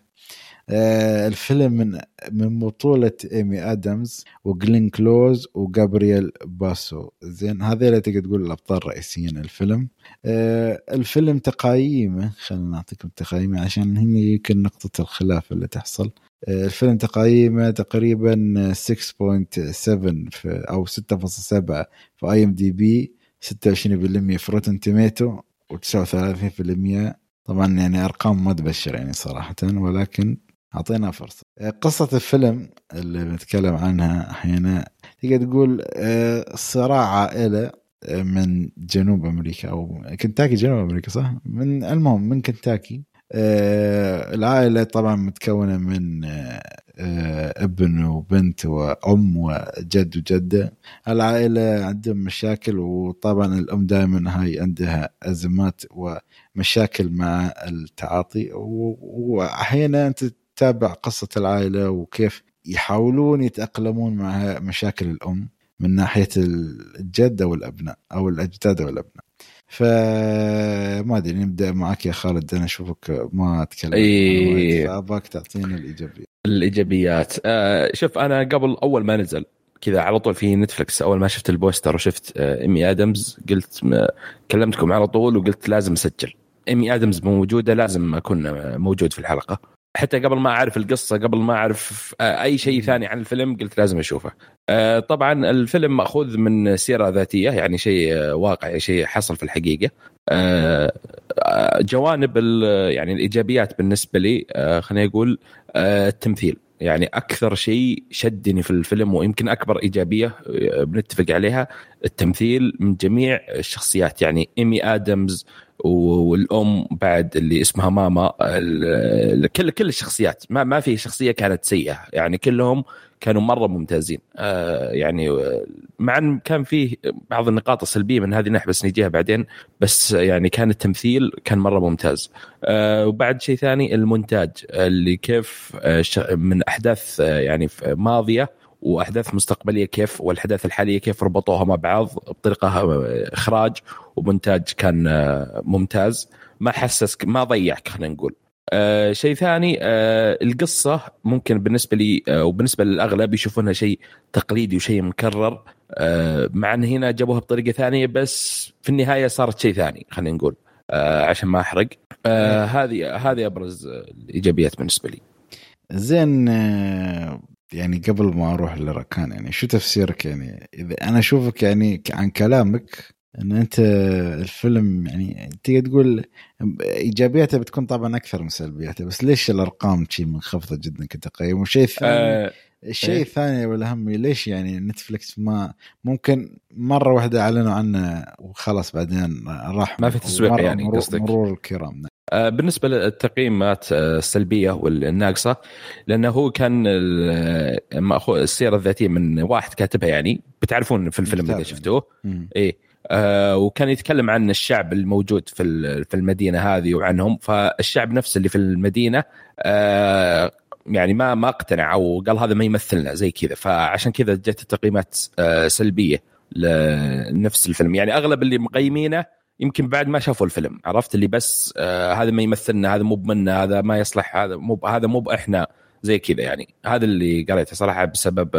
الفيلم من من بطولة إيمي آدمز وجلين كلوز وجابرييل باسو. زين هذيلا تقدر تقول الأبطال الرئيسيين الفيلم. آه، الفيلم تقايمه خلينا نعطيكم تقايمه عشان هنا يمكن نقطة الخلاف اللي تحصل. آه، الفيلم تقايمه تقريبا 6.7 في أو 6.7 في IMDb 26% في Rotten Tomatoes و39% طبعا يعني أرقام ما تبشر يعني صراحة ولكن أعطينا فرصة. آه، قصة الفيلم اللي بنتكلم عنها هنا تقدر تقول آه، صراع عائلة آه، من جنوب أمريكا أو كنتاكي جنوب أمريكا صح؟ من المهم من كنتاكي. العائلة طبعا متكونة من ابن وبنت وأم وجد وجدة. العائلة عندهم مشاكل وطبعا الأم دائما هاي عندها أزمات ومشاكل مع التعاطي. واحيانا أنت تتابع قصة العائلة وكيف يحاولون يتأقلمون مع مشاكل الأم من ناحية الجد أو الأبناء أو الأجداد أو الأبناء. فما أدري نبدأ معك يا خالد أنا أشوفك ما. عن وايد، فأباك تعطينا الايجابيه الإيجابيات. آه شوف أنا قبل أول ما نزل كذا على طول في نتفلكس أول ما شفت البوستر وشفت آه إيمي آدمز قلت م- كلمتكم على طول وقلت لازم أسجل. إيمي آدمز موجودة لازم أكون آه، موجود في الحلقة. حتى قبل ما أعرف القصة قبل ما أعرف آه، أي شيء ثاني عن الفيلم قلت لازم أشوفه. آه، طبعا الفيلم مأخوذ من سيرة ذاتية يعني شيء آه، واقعي شيء حصل في الحقيقة. جوانب يعني الإيجابيات بالنسبة لي خليني أقول التمثيل. يعني أكثر شيء شدني في الفيلم ويمكن أكبر إيجابية بنتفق عليها التمثيل من جميع الشخصيات. يعني إيمي آدمز والأم بعد اللي اسمها ماما كل كل الشخصيات. ما ما في شخصية كانت سيئة. يعني كلهم كانوا مرة ممتازين. آه، يعني مع إن كان فيه بعض النقاط السلبية من هذه الناحية بس نجيها بعدين. بس يعني كان التمثيل كان مرة ممتاز. آه، وبعد شيء ثاني المونتاج. اللي كيف آه، من أحداث يعني ماضية وأحداث مستقبلية كيف والأحداث الحالية كيف ربطوها مع بعض بطريقة إخراج. ومونتاج كان آه، ممتاز. ما حسسك ما ضيعك خلينا نقول. آه شيء ثاني آه القصة ممكن بالنسبة لي آه وبالنسبة للأغلب يشوفونها شيء تقليدي وشيء مكرر. آه مع إن هنا جابوها بطريقة ثانية بس في النهاية صارت شيء ثاني خلينا نقول آه عشان ما أحرق. آه هذه هذه أبرز الإيجابيات بالنسبة لي. زين آه، يعني قبل ما أروح لركان يعني شو تفسيرك؟ يعني إذا أنا أشوفك يعني عن كلامك إن أنت الفيلم يعني تقدر تقول إيجابياته بتكون طبعا أكثر من سلبياته بس ليش الأرقام شيء منخفضه جدا كتقييم وشيء ثاني آه الشيء إيه. الثاني والأهم ليش يعني نتفلكس ما ممكن مرة واحدة أعلنوا عنه وخلاص بعدين راح ما في تسويق يعني مرور, قصدك. مرور الكرام نعم. آه، بالنسبة للتقييمات آه، السلبية والناقصة لأنه هو كان مأخوذ السيره الذاتية من واحد كاتبها يعني بتعرفون في الفيلم. إذا شفتوه مم. آه وكان يتكلم عن الشعب الموجود في في المدينة هذه وعنهم. فالشعب نفسه اللي في المدينة آه يعني ما ما اقتنع أو قال هذا ما يمثلنا زي كذا. فعشان كذا جت التقييمات آه سلبية لنفس الفيلم. يعني أغلب اللي مقيمينه يمكن بعد ما شافوا الفيلم عرفت؟ اللي بس هذا ما يمثلنا هذا مو بمنا هذا ما يصلح هذا مو هذا مو بإحنا زي كذا يعني. هذا اللي قريته صراحة بسبب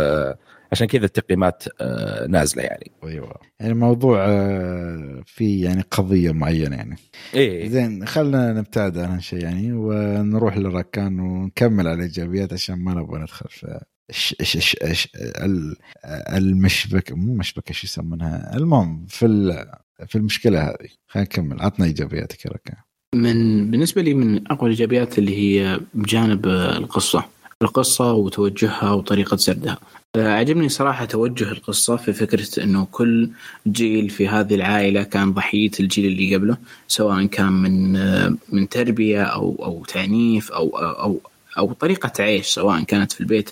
عشان كذا التقييمات آه نازلة يعني. أيوه. يعني الموضوع آه، في يعني قضية معينة يعني. إيه. زين خلينا نبتعد عن هالشيء يعني ونروح للركان ونكمل على الإيجابيات عشان ما نبغى ندخل في ش ش ش ش ال- المشبك مو مشبكه شو يسمونها؟ المهم في ال- في المشكلة هذه. خلينا نكمل. عطنا إيجابياتك يا ركان. من بالنسبة لي من أقوى الإيجابيات اللي هي بجانب آه، القصة. القصة وتوجهها وطريقة سردها. عجبني صراحة توجه القصة في فكرة إنه كل جيل في هذه العائلة كان ضحية الجيل اللي قبله سواء كان من من تربية أو أو تعنيف أو أو أو طريقة عيش سواء كانت في البيت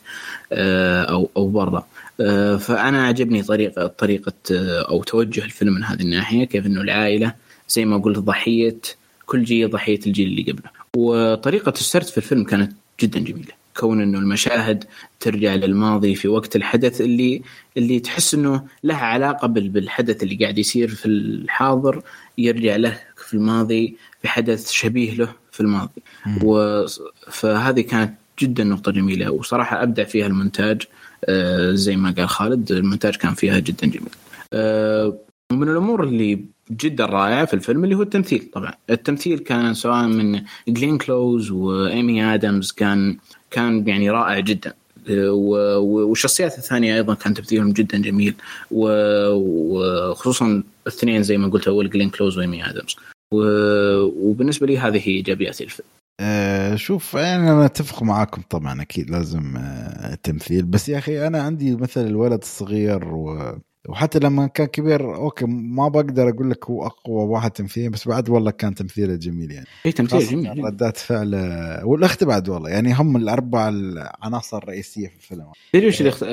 آه، أو أو برا. آه، فأنا عجبني طريقة طريقة آه، أو توجه الفيلم من هذه الناحية كيف إنه العائلة زي ما قلت ضحية كل جيل ضحية الجيل اللي قبله. وطريقة السرد في الفيلم كانت جدا جميلة. كون إنه المشاهد ترجع للماضي في وقت الحدث اللي اللي تحس إنه لها علاقة بال- بالحدث اللي قاعد يصير في الحاضر يرجع له في الماضي في حدث شبيه له في الماضي. و... فهذه كانت جدا نقطة جميلة وصراحة أبدع فيها المونتاج آه، زي ما قال خالد المونتاج كان فيها جدا جميل. آه، ومن الأمور اللي جدا رائعة في الفيلم اللي هو التمثيل طبعا. التمثيل كان سواء من جلين كلوز وإيمي آدمز كان كان يعني رائع جدا. والشخصيات الثانية أيضا كان تمثيلهم جدا جميل. وخصوصا الاثنين زي ما قلت أول جلين كلوز وإيمي آدمز. وبالنسبة لي هذه هي إيجابيات الفيلم. أه شوف يعني أنا أتفق معاكم طبعا أكيد لازم أه تمثيل. بس يا أخي أنا عندي مثل الولد الصغير و وحتى لما كان كبير okay ما بقدر أقول لك هو أقوى واحد تمثيليا بس بعد والله كان تمثيله جميل يعني. اي تمثيل خاصة جميل جداً. ردات فعله والأخت بعد والله يعني هم الأربع العناصر الرئيسية في الفيلم. تدري وش اللي اخت... آه،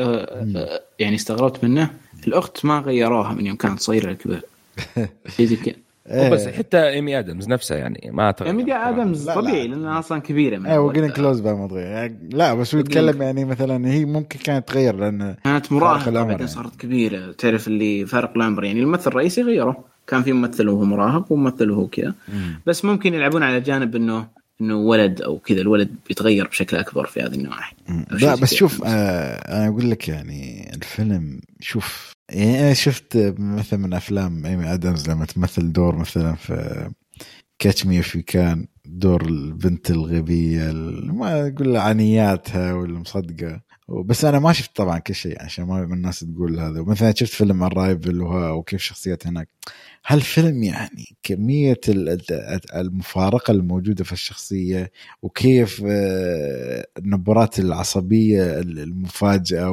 آه، يعني استغربت منه؟ الأخت ما غيروها من يوم كانت صغيرة لكبر كذا بس إيه. حتى إيمي آدمز نفسها يعني ما تغير يعني. آدمز لا، لا. طبيعي لانها أصلا كبيره من إيه أول. وجرين كلوز بعد ما تغير يعني لا بس هو يتكلم يعني مثلا هي ممكن كانت تغير لأن كانت مراهقة بعدين يعني. صارت كبيرة. تعرف اللي فارق العمر يعني الممثل الرئيسي غيره. كان في ممثل وهو مراهق وممثل وهو كذا. بس ممكن يلعبون على جانب إنه إنه ولد أو كذا. الولد بيتغير بشكل أكبر في هذه النواحي. لا بس. شوف آه أنا أقول لك يعني الفيلم شوف يعني أنا شفت مثلا من أفلام إيمي آدمز لما تمثل دور مثلا في Catch Me If You Can دور البنت الغبية ال- ما أقول عنياتها والمصدقة. بس أنا ما شفت طبعا كل شيء عشان ما من الناس تقول هذا. ومثلا شفت فيلم Arrival وكيف شخصيات هناك. هالفيلم يعني كمية ال- ال- المفارقة الموجودة في الشخصية وكيف آه، النبرات العصبية المفاجئة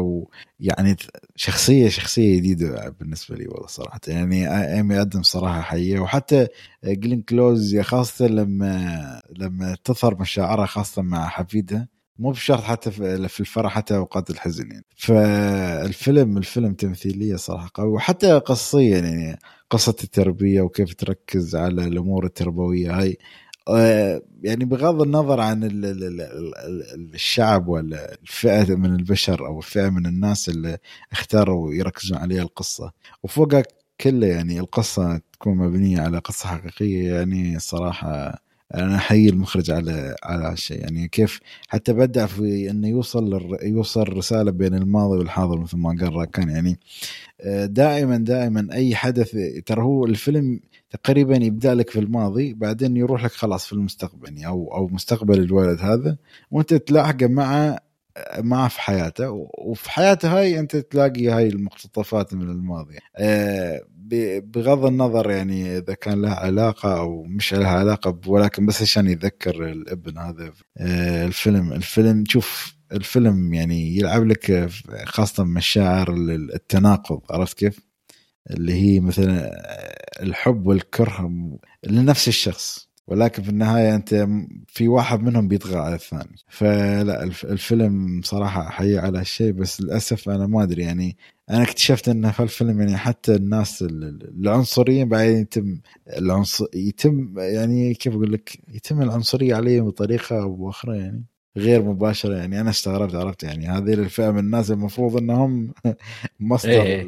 ويعني شخصية شخصية جديدة بالنسبة لي والله صراحة. يعني ايمي أدم صراحة حية وحتى جلين كلوز خاصة لما لما تظهر مشاعرها خاصة مع حفيدها. مو بشرط حتى في الفرح حتى أوقات الحزن يعني. فالفيلم الفيلم تمثيلية صراحة قوي وحتى قصيا يعني قصة التربية وكيف تركز على الأمور التربوية هاي. آه، يعني بغض النظر عن ال- ال- ال- ال- الشعب ولا الفئة من البشر أو الفئة من الناس اللي اختاروا يركزون عليها القصة. وفوقها كله يعني القصة تكون مبنية على قصة حقيقية يعني صراحة أنا احيي المخرج على على هالشيء. يعني كيف حتى بدع في إنه يوصل. يوصل رسالة بين الماضي والحاضر مثل ما قال راكان. يعني آه، دائما دائما أي حدث ترى هو الفيلم تقريبا يبدأ لك في الماضي بعدين يروح لك خلاص في المستقبل. يعني أو أو مستقبل الولد هذا وأنت تلاحقه مع معه في حياته. وفي حياته هاي أنت تلاقي هاي المقتطفات من الماضي. آه، بغض النظر يعني إذا كان لها علاقة أو مش لها علاقة ولكن بس عشان يذكر الابن هذا آه، الفيلم الفيلم شوف الفيلم يعني يلعب لك خاصة مشاعر التناقض عرفت كيف؟ اللي هي مثلا الحب والكره لنفس الشخص ولكن في النهاية أنت في واحد منهم بيطغى على الثاني فلا الفيلم صراحة أحيي على هالشيء بس للأسف أنا ما أدري يعني أنا اكتشفت انه في الفيلم يعني حتى الناس العنصريين بعدين يتم العنصر يتم يعني كيف أقول لك؟ يتم العنصرية عليهم بطريقة أو بأخرى يعني غير مباشرة يعني. أنا استغربت عرفت يعني هذه الفئة من الناس المفروض إنهم مصدر إيه.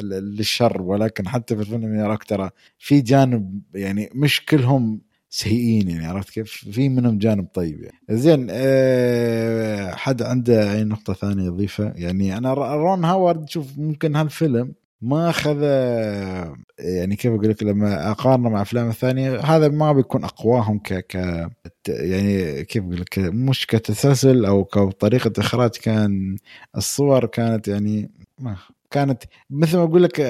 للشر. ولكن حتى في الفيلم يراك ترى في جانب يعني مش كلهم سيئين يعني عرفت كيف؟ في منهم جانب طيب يعني. زين أه حد عنده أي نقطة ثانية يضيفها؟ يعني أنا رون هاورد شوف ممكن هالفيلم ما أخذ يعني كيف أقول لك لما أقارنه مع أفلام الثانية هذا ما بيكون أقواهم ك ك يعني كيف أقول لك مش كتسلسل أو كطريقه إخراج كان الصور كانت يعني ما كانت مثل ما أقول لك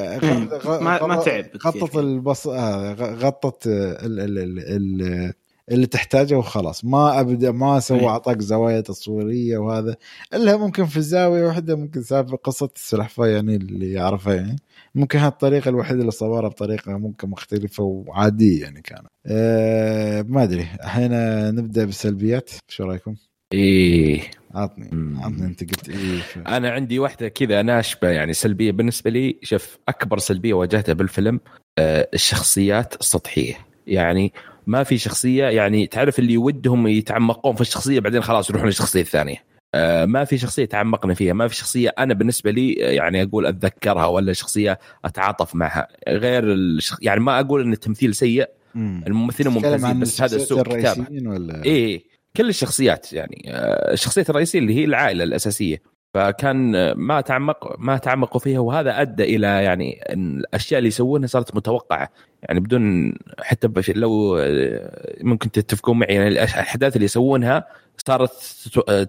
ما, ما تعب غطت البص آه، غطت ال ال ال ال اللي تحتاجه وخلاص. ما أبدأ ما سوى. أعطاك زوايا تصويرية وهذا. إلا ممكن في زاويه واحدة ممكن سالفة قصة السلحفاه يعني اللي يعرفها يعني. ممكن هالطريقه الوحيدة اللي صورها بطريقة ممكن مختلفة وعادية يعني كانت. أه ما أدري. الحين نبدأ بالسلبيات شو رأيكم؟ إيه. عطني عطني أنت قلت إيه ف... أنا عندي واحدة كذا ناشبة يعني سلبية بالنسبة لي. شوف أكبر سلبية واجهتها بالفيلم آه الشخصيات السطحية. يعني ما في شخصية يعني تعرف اللي ودهم يتعمقون في الشخصية بعدين خلاص يروحون للشخصية الثانية. آه، ما في شخصية تعمقنا فيها. ما في شخصية أنا بالنسبة لي يعني أقول أتذكرها ولا شخصية أتعاطف معها. غير الشخ... يعني ما أقول إن التمثيل سيء. الممثلين ممتازين بس هذا سوء كتابة. ولا؟ إيه. كل الشخصيات يعني آه، الشخصية الرئيسية اللي هي العائلة الأساسية. فكان ما تعمق ما تعمقوا فيها وهذا أدى إلى يعني الأشياء اللي يسوونها صارت متوقعة. يعني بدون حتى لو آه، ممكن تتفقون معي يعني الأحداث اللي يسوونها صارت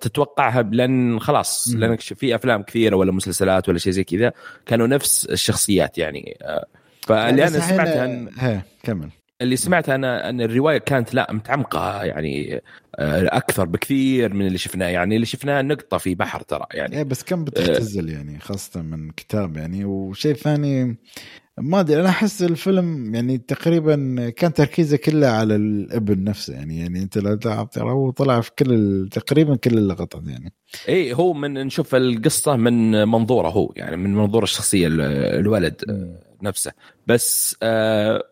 تتوقعها لأن خلاص لأن في أفلام كثيرة ولا مسلسلات ولا شيء زي كذا كانوا نفس الشخصيات يعني آه، فاللي أنا سمعتها كمل. اللي سمعت أنا أن الرواية كانت لا متعمقة يعني آه، أكثر بكثير من اللي شفناه. يعني اللي شفناه نقطة في بحر ترى يعني. إيه بس كم بتختزل يعني خاصة من كتاب يعني. وشيء ثاني ما أدري أنا أحس الفيلم يعني تقريبا كان تركيزه كله على الابن نفسه يعني. يعني أنت لو تعرف ترى هو طلع في كل تقريبا كل اللقطات يعني. اي هو من نشوف القصة من منظوره هو يعني من منظور الشخصية الولد. نفسه. بس آه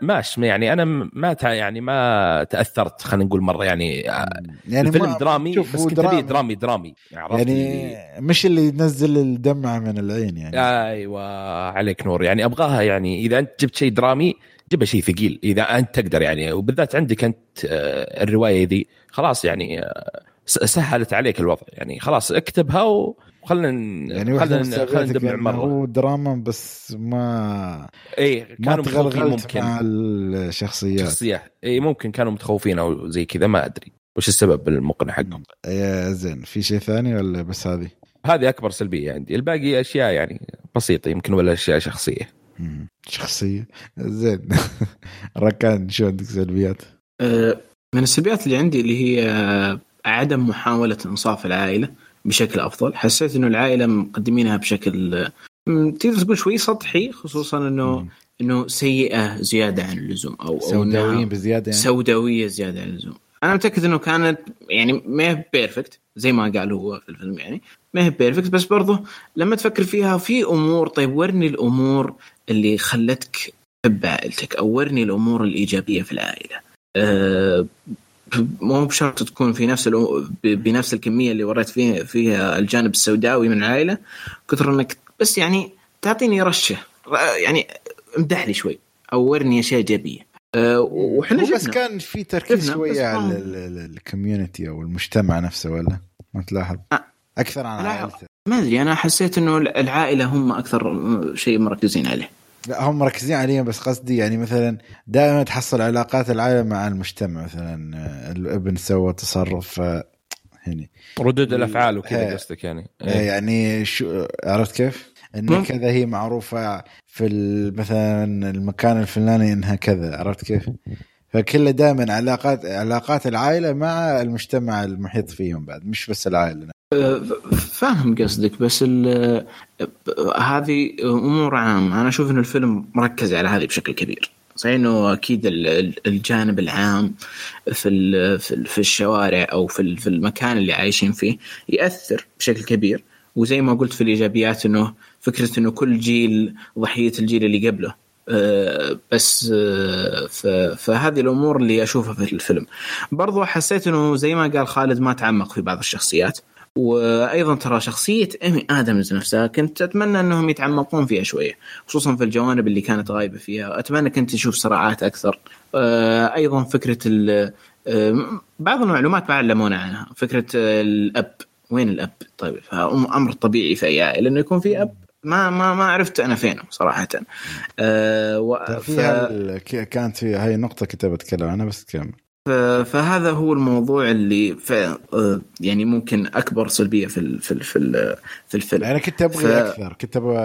ماشي يعني أنا ما يعني ما تأثرت خلينا نقول مرة يعني, آه، يعني الفيلم درامي بس كنت درامي. درامي درامي يعني مش اللي ينزل الدمعة من العين يعني. أيوه عليك نور. يعني أبغاها يعني إذا أنت جبت شيء درامي جيبها شيء ثقيل. إذا أنت تقدر يعني وبالذات عندك أنت آه، الرواية ذي خلاص يعني آه، سهلت عليك الوضع يعني خلاص اكتبها و خلينا يعني خلينا خلينا ندمع مرة. هو دراما بس ما اي كانوا متخوفين ممكن. مع الشخصيات. شخصيات. اي ممكن كانوا متخوفين أو زي كذا ما أدري. وش السبب المقنع حقهم؟ يا زين في شيء ثاني ولا بس هذه؟ هذه أكبر سلبية عندي. الباقي أشياء يعني بسيطة يمكن ولا أشياء شخصية. شخصية؟ زين. ركان شو عندك سلبيات؟ أه، من السلبيات اللي عندي اللي هي عدم محاولة إنصاف العائلة. بشكل أفضل. حسيت إنه العائلة مقدمينها بشكل تقدر تقول شوي سطحي خصوصا إنه إنه سيئة زيادة عن اللزوم أو سوداويين بزيادة يعني؟ سوداوية زيادة عن اللزوم. أنا متأكد إنه كانت يعني ما هي perfect زي ما قال هو في الفيلم يعني ما هي perfect بس برضه لما تفكر فيها في أمور طيب ورني الأمور اللي خلتك تحب عائلتك أو ورني الأمور الإيجابية في العائلة. أه مو بشرط تكون في نفس بنفس الكمية اللي وريت فيها فيها الجانب السوداوي من العائلة كثر إنك بس يعني تعطيني رشة يعني امدح لي شوي أو ورني أشياء إيجابية أه وحنا بس كان في تركيز شوية على الكوميونتي أو المجتمع نفسه ولا ما تلاحظ آه. أكثر عن. عائلته ما أدري أنا حسيت إنه العائلة هم أكثر شيء مركزين عليه لا هم مركزين عليهم بس قصدي يعني مثلا دائما تحصل علاقات العائله مع المجتمع مثلا الابن سوى تصرف هنا ردود الأفعال وكذا. قصدك يعني إيه. يعني شو عرفت كيف؟ إن. كذا هي معروفة في مثلا المكان الفلاني إنها كذا عرفت كيف؟ فكله دائما علاقات علاقات العائلة مع المجتمع المحيط فيهم بعد مش بس العائلة فاهم قصدك بس هذه أمور عامة. أنا أشوف إن الفيلم مركز على هذه بشكل كبير. صحيح إنه أكيد ال- ال- الجانب العام في في ال- في الشوارع أو في في المكان اللي عايشين فيه يأثر بشكل كبير. وزي ما قلت في الإيجابيات إنه فكرة إنه كل جيل ضحية الجيل اللي قبله. آه، بس آه، فهذه الأمور اللي أشوفها في الفيلم. برضو حسيت إنه زي ما قال خالد ما تعمق في بعض الشخصيات. وأيضا ترى شخصية إيمي آدمز نفسها كنت أتمنى أنهم يتعمقون فيها شوية خصوصا في الجوانب اللي كانت غايبة فيها. أتمنى كنت أشوف صراعات أكثر. آه، أيضا فكرة ال- آه، بعض المعلومات ما علمونا عنها. فكرة الأب وين الأب؟ طيب أمر طبيعي في أي عائلة إنه يكون في أب. ما ما ما عرفت أنا فينه صراحة. آه و... ترى ف... كانت في هاي نقطة كنت بتكلم عنها بس كمل. ف- فهذا هو الموضوع اللي ف... آه، يعني ممكن أكبر سلبية في ال... في ال... في, ال... في الفيلم. أنا كنت أبغي ف- أكثر كنت أبغى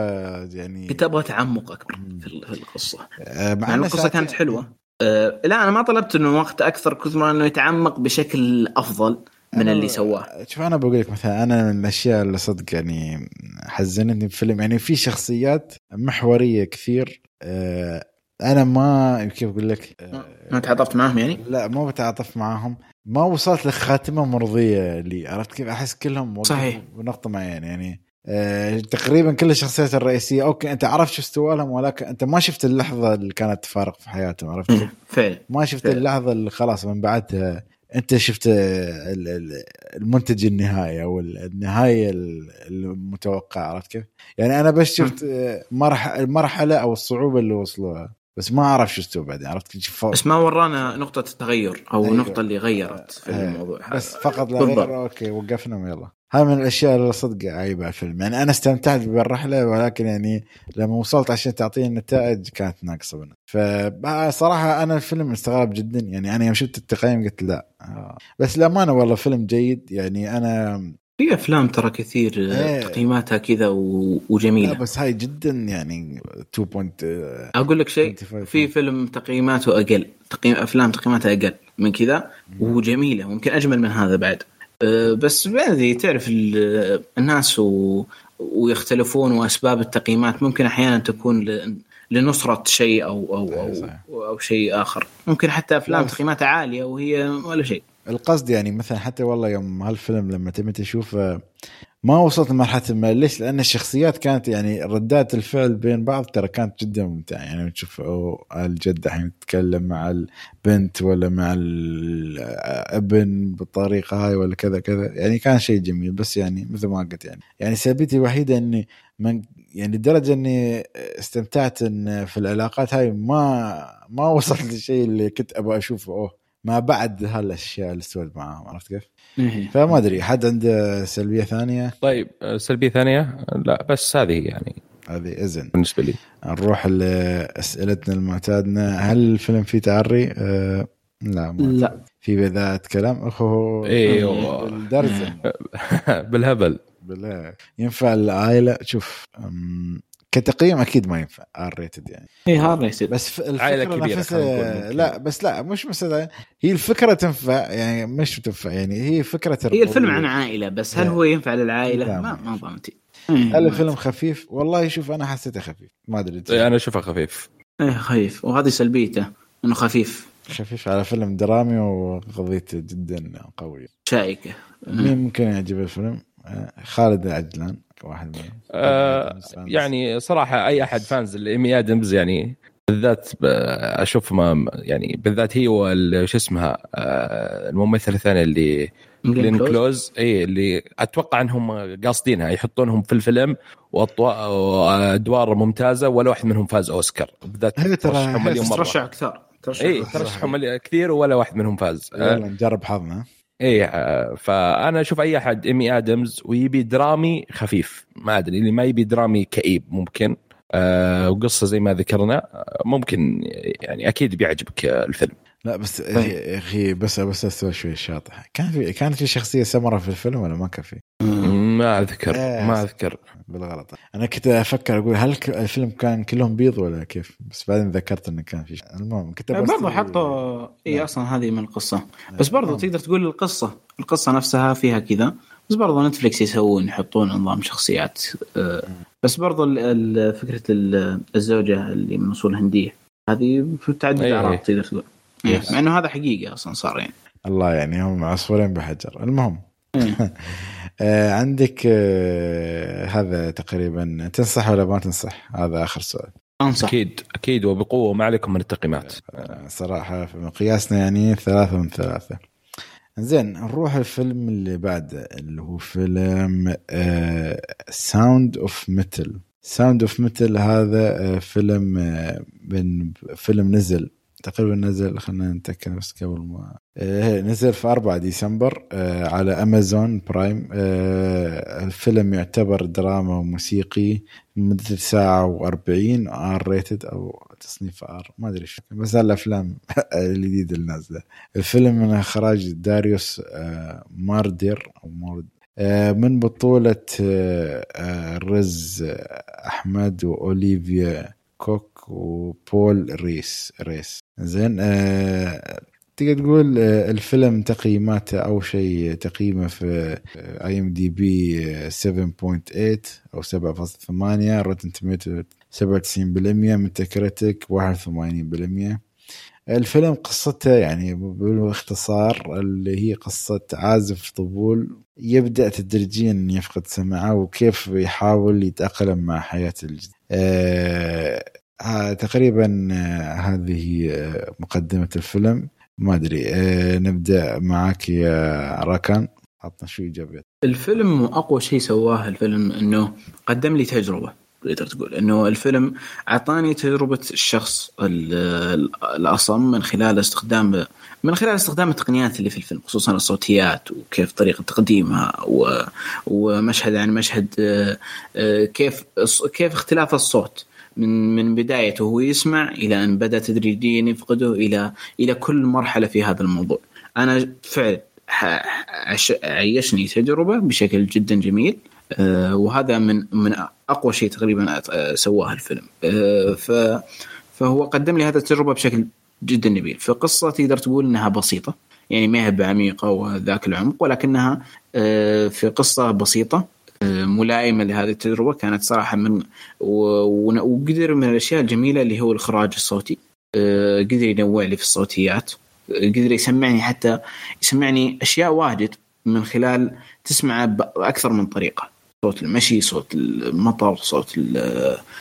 يعني كنت أبغى تعمق أكبر في ال- في القصة. آه، مع مع إنها القصة ساعتين. كانت حلوة. آه لا أنا ما طلبت إنه وقت أكثر كثر ما إنه يتعمق بشكل أفضل من اللي سواه. شوف أنا بقول لك مثلا أنا من الأشياء اللي صدق يعني حزنتني بفيلم يعني في شخصيات محورية كثير آه، أنا ما كيف أقول لك آه، ما تعاطفت معهم يعني؟ لا ما بتعاطف معاهم ما وصلت لخاتمة مرضية لي عرفت كيف أحس كلهم صحيح. بنقطة معينة يعني آه، تقريبا كل الشخصيات الرئيسية أوكي أنت عرفت شو استوى لهم ولكن أنت ما شفت اللحظة اللي كانت تفارق في حياتهم عرفت كيف؟ فعلا ما شفت فعلا. اللحظة اللي خلاص من بعدها أنت شفت ال- ال- المنتج النهائي أو ال- النهاية ال- المتوقعة عرفت كيف؟ يعني أنا بس شفت مرح المرحلة أو الصعوبة اللي وصلوها بس ما أعرف شو استوى بعدين عرفت كيف؟ ف- بس ما ورانا نقطة التغير أو أيوة. النقطه اللي غيرت في آه، الموضوع. بس فقط لا. غير أوكي وقفنا ويلا هاي من الأشياء اللي صدق عيبة الفيلم يعني أنا استمتعت بالرحلة ولكن يعني لما وصلت عشان تعطيني النتائج كانت ناقصة منها فصراحة أنا الفيلم استغرب جدا يعني أنا يوم شفت التقييم قلت لا آه. بس للأمانة والله فيلم جيد يعني أنا في أفلام ترى كثير آه، إيه. تقييماتها كذا و- لا وجميله بس هاي جدا يعني 2. آه، أقول لك شيء 25. في فيلم تقييماته أقل تقييم أفلام تقييماتها أقل من كذا وجميله ممكن أجمل من هذا بعد أه، بس ادري تعرف ال- الناس و... ويختلفون وأسباب التقييمات ممكن أحيانا تكون ل... لنصرة شيء أو أو صحيح، أو, صحيح. أو شيء آخر ممكن حتى أفلام لا. تقييماتها عالية وهي ولا شيء القصد يعني مثلا حتى والله يوم هالفيلم لما تبي تشوفه ما وصلت لمرحلة الملل ليش؟ لأن الشخصيات كانت يعني ردات الفعل بين بعض ترى كانت جدا ممتعة. يعني تشوف الجد الحين يتكلم مع البنت ولا مع الابن بالطريقة هاي ولا كذا كذا. يعني كان شيء جميل بس يعني مثل ما قلت يعني. يعني سلبيتي الوحيدة إني من يعني لدرجة إني استمتعت إن في العلاقات هاي ما ما وصلت للشيء اللي كنت أبغى أشوفه. أوه. ما بعد هالأشياء اللي سويت معاهم عرفت كيف؟ إيه. فما أدري حد عنده سلبية ثانية؟ طيب سلبية ثانية؟ لا بس هذه يعني هذه إذن. بالنسبة لي. نروح لأسئلتنا المعتادنا هل الفيلم فيه تعري؟ أه لا ما لا. في بذاءة كلام؟ اخوه أيوه بالهبل. بالله. ينفع العائله شوف كتقييم أكيد ما ينفع R rated يعني. اي هذا يصير بس خلينا نقول نفسها. لا بس لا مش مثلا هي الفكرة تنفع يعني مش تنفع يعني هي فكرة هي الفيلم. عن عائلة بس هل. هل هو ينفع للعائلة؟ لا، ما ما ضمنتي هل الفيلم خفيف؟ والله شوف أنا حسيته خفيف. ما أدري أنا اشوفها خفيف. إيه خفيف. وهذه سلبيته إنه خفيف. خفيف على فيلم درامي وقضيته جدا قوية. شائكة. مين ممكن يعجب الفيلم؟ آه، خالد العجلان. واحد منهم آه يعني صراحة أي أحد فانز الايمي آدمز يعني بالذات أشوف ما يعني بالذات هي شو اسمها آه، الممثل الثاني اللي جلين كلوز؟ اي اللي أتوقع إنهم قاصدينها يحطونهم في الفيلم وأدوار ممتازة ولا واحد منهم فاز أوسكار. بالذات هي ترى ترشح كثار اي ترشحوا كثير ولا واحد منهم فاز. يلا نجرب حظنا. إيه فأنا أشوف أي أحد إيمي آدمز ويبي درامي خفيف. ما أدري اللي ما يبي درامي كئيب ممكن. أه وقصة زي ما ذكرنا ممكن يعني أكيد بيعجبك الفيلم. لا بس يا أخي بس بس استوى شوي شاطح. كان في كان في شخصية سمراء في الفيلم ولا ما كان في؟ ما أذكر ما أذكر. بالغلط. أنا كنت أفكر أقول هل الفيلم كان كلهم بيض ولا كيف؟ بس بعدين ذكرت إنه كان في المهم كنت برضه حطوا إي أصلا هذه من القصة. بس برضه تقدر تقول القصة. القصة نفسها فيها كذا. بس برضه نتفلكس يسوون يحطون نظام شخصيات. بس برضه فكرة الزوجة اللي من أصول هندية. هذه في تعدد الاعراق تقدر تقول. مع إنه هذا حقيقي أصلا صار يعني. الله يعني هم عصفورين بحجر. المهم. آه عندك آه هذا تقريبا تنصح ولا ما تنصح؟ هذا آخر سؤال. أنصح. أكيد أكيد وبقوة ما عليكم من التقييمات. آه صراحة في مقياسنا يعني ثلاثة من ثلاثة. زين نروح الفيلم اللي بعده اللي هو فيلم Sound of Metal Sound of Metal هذا آه فيلم آه من فيلم نزل تقريبا نزل خلينا نتأكد بس قبل ما إيه نزل في 4 ديسمبر آه على أمازون برايم. آه الفيلم يعتبر دراما وموسيقي مدة ساعة و40 R rated أو تصنيف R ما أدري إيش بس الأفلام الجديدة اللي نازلة. الفيلم من إخراج داريوس آه ماردير أو مارد من بطولة رز أحمد وأوليفيا كوك وبول ريس ريس. زين آه تقدر تقول آه الفيلم تقييماته أو شيء تقييمه في IMDb 7.8 أو 7.8 Rotten Tomatoes 97% Metacritic 81% الفيلم قصته يعني باختصار اللي هي قصة عازف طبول يبدأ تدريجيا يفقد سمعه وكيف يحاول يتأقلم مع حياة الجديد آه تقريبا آه هذه آه مقدمة الفيلم. ما أدري آه نبدأ معك يا راكان. عطنا شو إيجابيات. الفيلم أقوى شيء سواه الفيلم أنه قدم لي تجربة. تقدر تقول. إنه الفيلم أعطاني تجربة الشخص الأصم من خلال استخدام من خلال استخدام التقنيات اللي في الفيلم خصوصا الصوتيات وكيف طريقة تقديمها ومشهد عن مشهد كيف كيف اختلاف الصوت من من بدايته وهو يسمع إلى أن بدأ تدريجيا يفقده إلى إلى كل مرحلة في هذا الموضوع. أنا فعلا عيشني تجربة بشكل جدا جميل. وهذا من من أقوى شيء تقريبا سواه الفيلم. ف فهو قدم لي هذه التجربة بشكل جدا نبيل. في قصة تقدر تقول إنها بسيطة يعني ما هي بعميقة وذاك العمق ولكنها في قصة بسيطة ملائمة لهذه التجربة. كانت صراحة من وقدر من الأشياء الجميلة اللي هو الإخراج الصوتي. قدر ينوع لي في الصوتيات. قدر يسمعني حتى يسمعني أشياء واجد من خلال تسمعه بأكثر من طريقة. صوت المشي صوت المطر صوت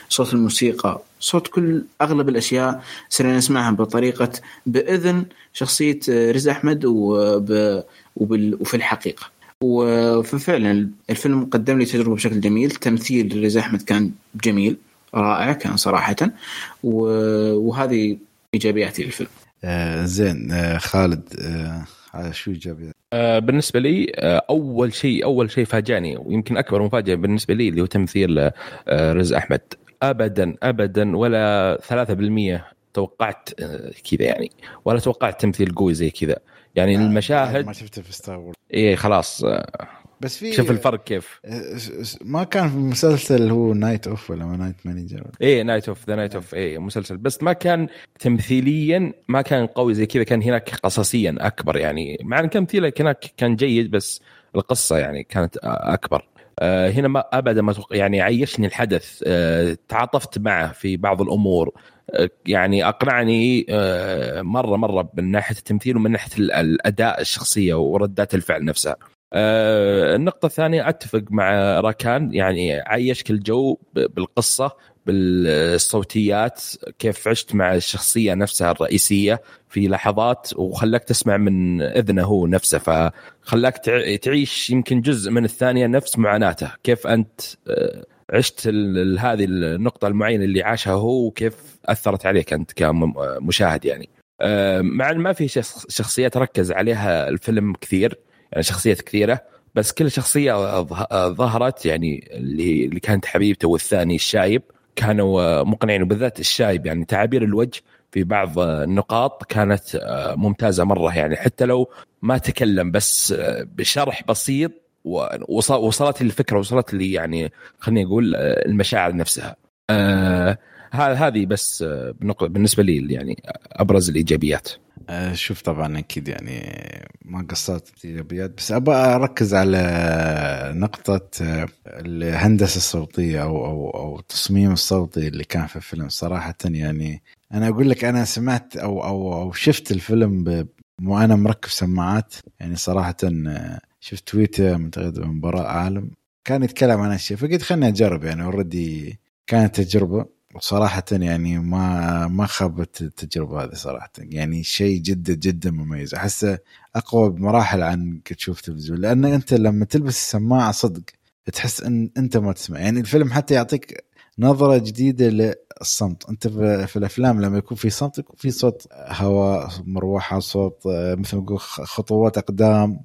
صوت الموسيقى صوت كل أغلب الأشياء صرنا نسمعها بطريقة بإذن شخصية رزا أحمد وب وفي الحقيقة. وفعلا الفيلم قدم لي تجربة بشكل جميل. تمثيل رزا أحمد كان جميل رائع كان صراحة وهذه إيجابياتي للفيلم. آه زين آه خالد آه شو إيجابيات؟ بالنسبة لي آه أول شيء أول شيء فاجأني ويمكن أكبر مفاجأة بالنسبة لي اللي هو تمثيل آه رز أحمد. ابدا ابدا ولا 3% توقعت آه كذا يعني ولا توقعت تمثيل قوي زي كذا. يعني آه المشاهد ما شفته في Star Wars إيه خلاص آه بس في شوف الفرق كيف. ما كان في مسلسل هو Night Of ولا Night Manager إيه Night Of The Night Of إيه مسلسل. بس ما كان تمثيليا ما كان قوي زي كذا كان هناك قصصيا أكبر يعني. مع إن تمثيله هناك كان جيد بس القصة يعني كانت أكبر. آه هنا ما ابدا ما يعني عيشني الحدث. آه تعاطفت معه في بعض الأمور. آه يعني أقنعني مرة مرة من ناحية التمثيل ومن ناحية الأداء الشخصية وردات الفعل نفسها. آه النقطة الثانية أتفق مع راكان يعني عيشك الجو بالقصة بالصوتيات كيف عشت مع الشخصية نفسها الرئيسية في لحظات وخلاك تسمع من إذنه هو نفسه فخلاك تعيش يمكن جزء من الثانية نفس معاناته. كيف أنت عشت هذه النقطة المعينة اللي عاشها هو وكيف أثرت عليك أنت كمشاهد يعني. آه، مع ما في شخصيات ركز عليها الفيلم كثير يعني شخصيات كثيرة بس كل شخصية ظهرت يعني اللي اللي كانت حبيبته والثاني الشايب كانوا مقنعين وبالذات الشايب يعني تعابير الوجه في بعض النقاط كانت ممتازة مرة يعني. حتى لو ما تكلم بس بشرح بسيط وصلت الفكرة وصلت لي يعني خليني أقول المشاعر نفسها. آه هذه بس بالنسبة لي يعني أبرز الإيجابيات. آه، شوف طبعا أكيد يعني ما قصرت الإيجابيات بس أبغى أركز على نقطة آه، الهندسة الصوتية أو أو أو التصميم الصوتي اللي كان في الفيلم. صراحة يعني أنا أقول لك أنا سمعت أو أو أو شفت الفيلم وأنا مركب سماعات. يعني صراحة آه، شفت تويتر من براء عالم. كان يتكلم عن هالشيء فقلت خليني أجرب يعني اوريدي كانت تجربة. وصراحة يعني ما ما خابت التجربة هذه صراحة. يعني شيء جدا جدا مميز. أحسه أقوى بمراحل عن تشوف تلفزيون. لأن أنت لما تلبس السماعة صدق تحس أن أنت ما تسمع. يعني الفيلم حتى يعطيك نظرة جديدة للصمت. أنت في الأفلام لما يكون في صمت يكون في صوت هواء مروحة صوت مثل ما نقول خطوات أقدام.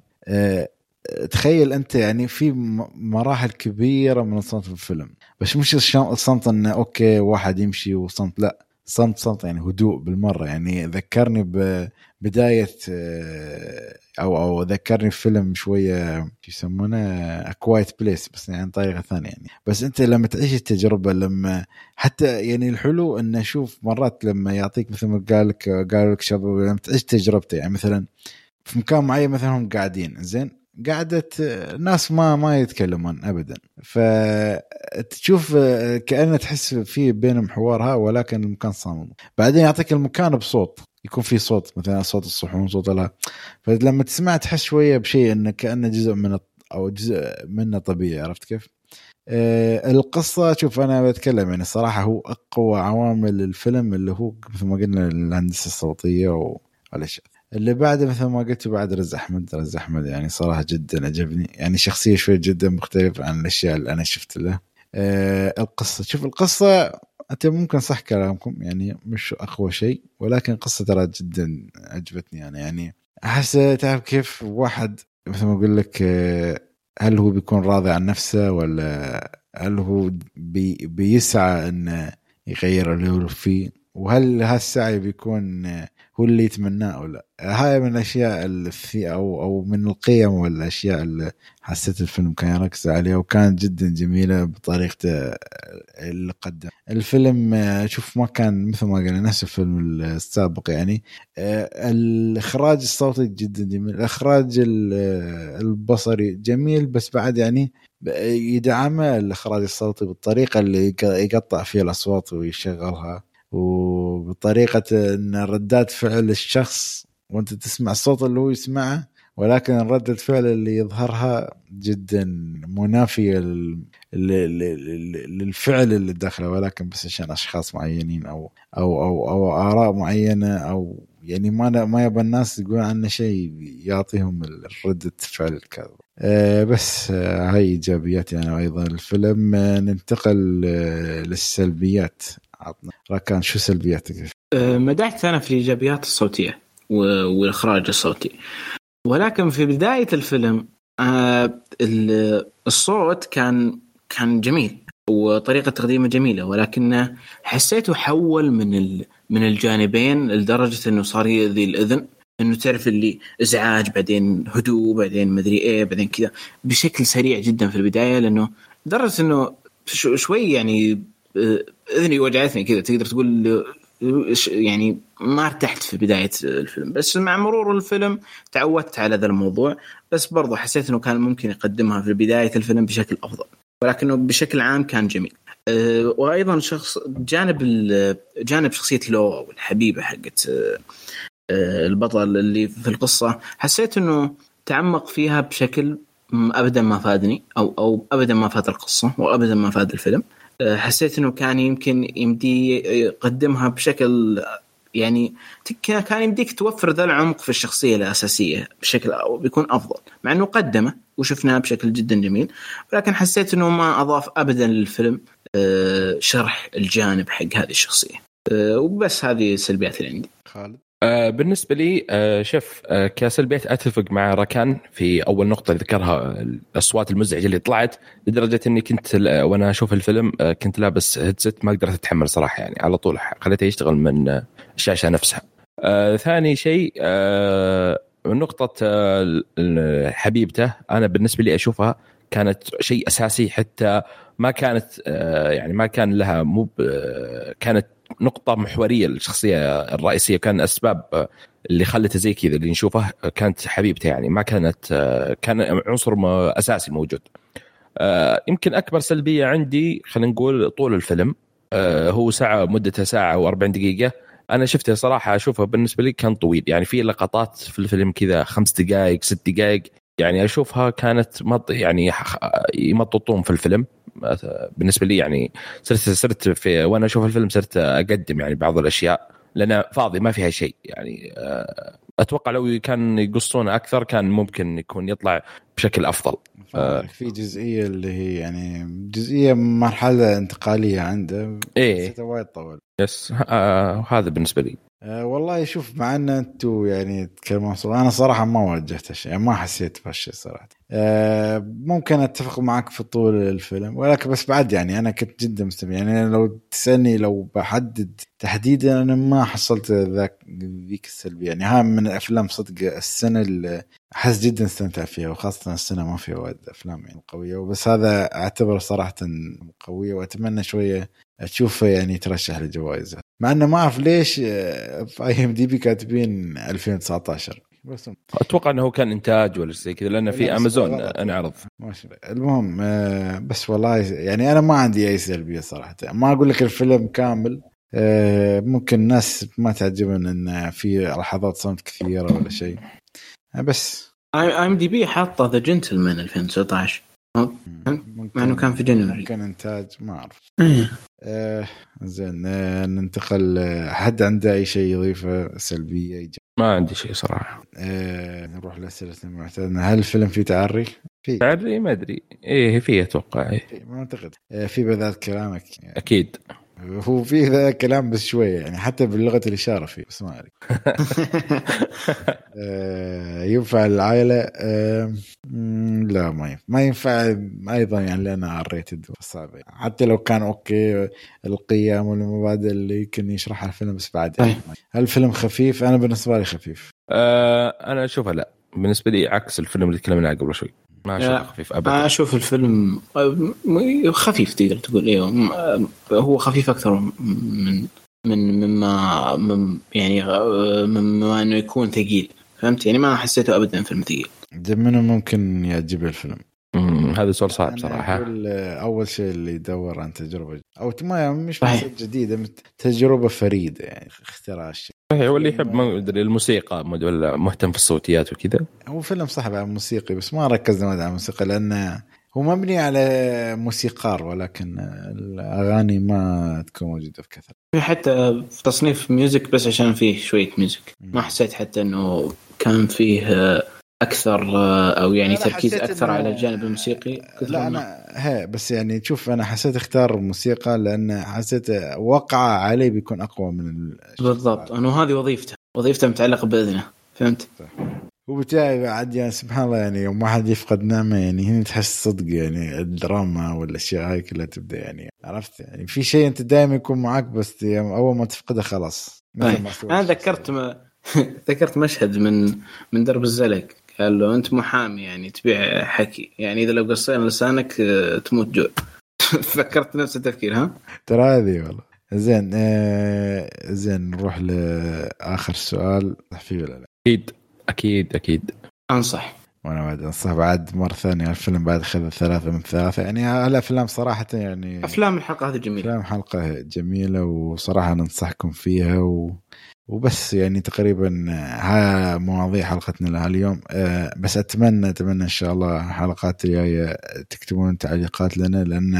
تخيل أنت يعني في مراحل كبيرة من في الفيلم. بس مش الصمت إنه okay واحد يمشي وصمت. لا صمت صمت يعني هدوء بالمرة. يعني ذكرني ببدايه آه، أو أو ذكرني بفيلم شوية شو يسمونه؟ A Quiet Place بس يعني طريقة ثانية يعني. بس أنت لما تعيش التجربة لما حتى يعني الحلو إنه شوف مرات لما يعطيك مثل ما قال لك قالوا لك شباب لما تعيش تجربته يعني مثلا في مكان معين مثلا هم قاعدين زين؟ قعدة ناس ما ما يتكلمون ابدا. فتشوف كأنه تحس في بينهم حوارها ولكن المكان صامم. بعدين يعطيك المكان بصوت. يكون في صوت مثلا صوت الصحون صوت لا فلما تسمع تحس شوية بشيء إنه كأنه جزء من أو جزء منه طبيعي عرفت كيف؟ أه القصة شوف أنا بتكلم يعني صراحة هو أقوى عوامل الفيلم اللي هو مثل ما قلنا الهندسة الصوتية والأشياء اللي بعده مثل ما قلت بعد رز أحمد رز أحمد يعني صراحة جدا عجبني. يعني شخصية شوي جدا مختلفة عن الأشياء اللي أنا شفت له. أه القصة شوف القصة أنت ممكن صح كلامكم يعني مش أقوى شيء ولكن القصة ترى جدا عجبتني. يعني يعني أحس تعرف كيف واحد مثل ما أقول لك آه، هل هو بيكون راضي عن نفسه ولا هل هو بي بيسعى إنه يغير اللي هو فيه؟ وهل هالسعي بيكون هو اللي يتمناه أو لا. هاي من الأشياء اللي في أو أو من القيم والأشياء اللي حسيت الفيلم كان يركز عليها وكانت جدا جميلة بطريقته اللي قدم. الفيلم شوف ما كان مثل ما قلنا نفس الفيلم السابق يعني. الإخراج الصوتي جدا جميل الإخراج البصري جميل بس بعد يعني يدعمه الإخراج الصوتي بالطريقة اللي يقطع فيها الأصوات ويشغلها. وبطريقة إن ردات فعل الشخص وأنت تسمع الصوت اللي هو يسمعه ولكن ردة فعل اللي يظهرها جدا منافية للفعل اللي داخله ولكن بس عشان أشخاص معينين أو أو أو أو آراء معينة أو يعني ما ما يبى الناس يقولون عنه شيء يعطيهم ردة فعل الكاذب. أه بس أه هاي ايجابيات يعني أيضا. الفيلم ننتقل أه للسلبيات. عطنا. راكان شو سلبياتك؟ أه، مدحت أنا في الإيجابيات الصوتية والإخراج الصوتي. ولكن في بداية الفيلم أه، الصوت كان كان جميل وطريقة تقديمه جميلة ولكنه حسيته حول من من الجانبين لدرجة إنه صار يؤذي الإذن إنه تعرف اللي إزعاج بعدين هدوء بعدين مدري إيه بعدين كذا. بشكل سريع جدا في البداية لأنه لدرجه إنه شوي يعني إذني وجعتني كذا. تقدر تقول يعني ما ارتحت في بداية الفيلم. بس مع مرور الفيلم تعودت على ذا الموضوع. بس برضو حسيت إنه كان ممكن يقدمها في بداية الفيلم بشكل أفضل. ولكنه بشكل عام كان جميل. أه وأيضا شخص جانب جانب شخصية لو الحبيبه حقت أه البطل اللي في القصة حسيت إنه تعمق فيها بشكل ابدا ما فادني أو أو ابدا ما فاد القصة وابدا ما فاد الفيلم. حسيت إنه كان يمكن يمدي يقدمها بشكل يعني كان يمديك توفر ذا العمق في الشخصية الأساسية بشكل بيكون أفضل مع إنه قدمه وشفناه بشكل جدا جميل ولكن حسيت إنه ما أضاف ابدا للفيلم آه، شرح الجانب حق هذه الشخصية. آه، وبس هذه السلبيات اللي عندي. خالد؟ بالنسبة لي آه شوف آه كسلبيات أتفق مع ركان في أول نقطة ذكرها الأصوات المزعجة اللي طلعت لدرجة إني كنت وأنا أشوف الفيلم آه كنت لابس هيدسет ما قدرت أتحمل صراحة يعني على طول خليته يشتغل من آه، الشاشة نفسها. آه ثاني شيء آه آه ال- حبيبته أنا بالنسبة لي أشوفها كانت شيء أساسي حتى ما كانت آه يعني ما كان لها مو آه، كانت نقطة محورية للشخصية الرئيسية كان أسباب اللي خلته زي كذا اللي نشوفه كانت حبيبته يعني ما كانت كان عنصر أساسي موجود. آه، يمكن أكبر سلبية عندي خلينا نقول طول الفيلم آه، هو ساعة مدته ساعة و40 دقيقة. أنا شفته صراحة أشوفه بالنسبة لي كان طويل يعني في لقطات في الفيلم كذا خمس دقائق ست دقائق يعني أشوفها كانت مط يعني يمططون في الفيلم. بالنسبة لي يعني صرت صرت في وأنا أشوف الفيلم صرت أقدم يعني بعض الأشياء لأنه فاضي ما فيها شيء يعني آه، أتوقع لو كان يقصون أكثر كان ممكن يكون يطلع بشكل أفضل. آه. في جزئية اللي هي يعني جزئية مرحلة انتقالية عنده. إيه. وايد طول. يس آه هذا بالنسبة لي. أه والله شوف مع إن أنتم يعني تتكلمون أنا صراحة ما واجهت شيء ما حسيت بهالشيء صراحة. أه ممكن أتفق معك في طول الفيلم ولكن بس بعد يعني أنا كنت جدا مستمع يعني لو تسألني لو بحدد تحديدا أنا ما حصلت ذاك ذيك السلبية. يعني ها من الأفلام صدق السنة اللي أحس جدا أستمتع فيها وخاصة السنة ما فيها وايد أفلام يعني قوية. وبس هذا أعتبره صراحة قوية وأتمنى شوية أشوفه يعني يترشح لجوائز مع إنه ما أعرف ليش آه، في IMDb كاتبين 2019 بس. أتوقع إنه كان إنتاج ولا شيء زي كذا لأنه في لا، امازون. انعرض. ماشي. المهم آه، بس والله يعني أنا ما عندي أي سلبية صراحة. ما أقول لك الفيلم كامل آه، ممكن الناس ما تعجبن إن في لحظات صمت كثيرة ولا شيء. بس. IMDb حاطة The Gentlemen 2019 ممكن مع إنه كان في جنوري ممكن إنتاج ما أعرف. إيه. آه زين آه ننتقل آه، حد عنده أي شيء يضيفه سلبية؟ إيجابية؟ ما عندي شيء صراحة. آه نروح لأسئلة المعتادة. هل الفيلم فيه تعري؟ في تعري ما أدري. إيه في أتوقع. إيه. في- ما أعتقد. آه في بذات كلامك. يعني أكيد. هو في ذا كلام بس شوية يعني حتى بلغة الإشارة فيه بس ما أدري. آه ينفع العائلة؟ آه لا ما ينفع. ما ينفع أيضا يعني لأن R rated صعب يعني. حتى لو كان okay القيم والمبادئ اللي يمكن يشرحها الفيلم بس بعد يعني هل الفيلم خفيف؟ أنا بالنسبة لي خفيف. آه أنا أشوفها لا. بالنسبة لي عكس الفيلم اللي تكلمنا عنه قبل شوي. ما اشوفه لا. خفيف أنا ابدا أشوف الفيلم آه، خفيف تقدر تقول أيوه هو خفيف أكثر من من مما من يعني آه، مما إنه يكون ثقيل فهمت يعني ما حسيته ابدا فيلم ثقيل منو ممكن يعجبه الفيلم؟ هذا سؤال صعب صراحة أقول آه، أول شيء اللي يدور عن تجربة أو ما مش صحيح. مسألة جديدة مت- تجربة فريدة يعني اختراع الشيء صحيح واللي يحب ما أدري الموسيقى ولا مهتم في الصوتيات وكذا. هو فيلم صاحب على موسيقي بس ما ركزنا على الموسيقى لأنه هو مبني على موسيقار ولكن الأغاني ما تكون موجودة في حتى في تصنيف music بس عشان فيه شوية music ما حسيت حتى إنه كان فيه أكثر آه، أو يعني تركيز أكثر إنه- على الجانب الموسيقي؟ لا أنا هي بس يعني شوف أنا حسيت اختار الموسيقى لأن حسيت وقع علي بيكون أقوى من ال- بالضبط. أنه هذه وظيفته وظيفته متعلقة بإذنه. فهمت؟ وبالتالي بعد يعني سبحان الله يعني يوم واحد يفقد نعمه يعني هنا تحس صدق يعني الدراما والأشياء هاي كلها تبدأ يعني عرفت؟ يعني في شيء أنت دائما يكون معك بس يعني أول ما تفقده خلاص. ما سوى أنا. ذكرت ما ذكرت مشهد من من درب الزلق. قال له أنت محامي يعني تبيع حكي. يعني إذا لو قصينا لسانك آه، تموت جوع. فكرت نفس التفكير ها؟ ترى هذه والله. زين آه زين نروح لآخر سؤال. فيه ولا لا؟ أكيد أكيد أكيد. أنصح. وأنا بعد أنصح بعد مرة ثانية. الفيلم بعد خذ ثلاثة من ثلاثة. يعني هالافلام صراحة يعني أفلام الحلقة هذه جميلة. أفلام حلقه جميلة وصراحة ننصحكم فيها و... وبس يعني تقريبا ها مواضيع حلقتنا لها اليوم. آه، بس أتمنى أتمنى إن شاء الله الحلقات الجاية تكتبون تعليقات لنا لأن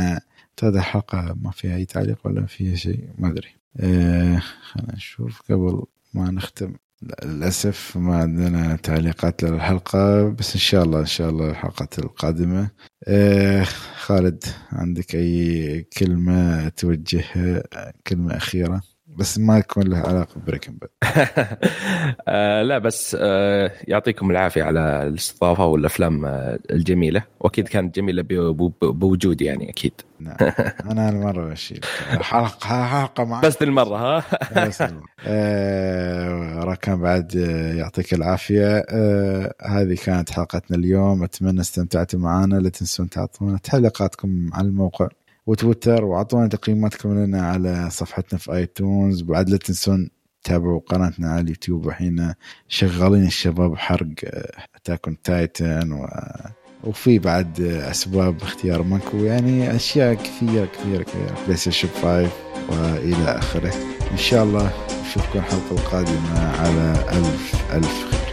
هذه الحلقة ما فيها أي تعليق ولا فيها شيء ما أدري. آه، خلينا نشوف قبل ما نختم. للأسف ما عندنا تعليقات للحلقة بس إن شاء الله إن شاء الله الحلقات القادمة. آه، خالد عندك أي كلمة توجهها كلمة أخيرة؟ بس ما يكون له علاقة بريكن باد. آه لا بس آه يعطيكم العافية على الاستضافة والأفلام آه الجميلة. وأكيد كانت جميلة بوجودي يعني أكيد. نعم. أنا المره بشيل. حلقه حلقة معك. بس المره ها؟ آه ركان بعد يعطيك العافية. آه هذه كانت حلقتنا اليوم. أتمنى استمتعتوا معنا. لا تنسون تعطونا تعليقاتكم على الموقع. وتويتر وأعطونا تقييماتكم لنا على صفحتنا في iTunes. وبعد لا تنسون تابعوا قناتنا على اليوتيوب. وحين شغالين الشباب حرق Attack on Titan و... وفي بعد أسباب اختيار ماكو يعني أشياء كثيرة كثيرة كثيرة. PlayStation 5 وإلى آخره. إن شاء الله نشوفكم الحلقة القادمة على ألف ألف خير.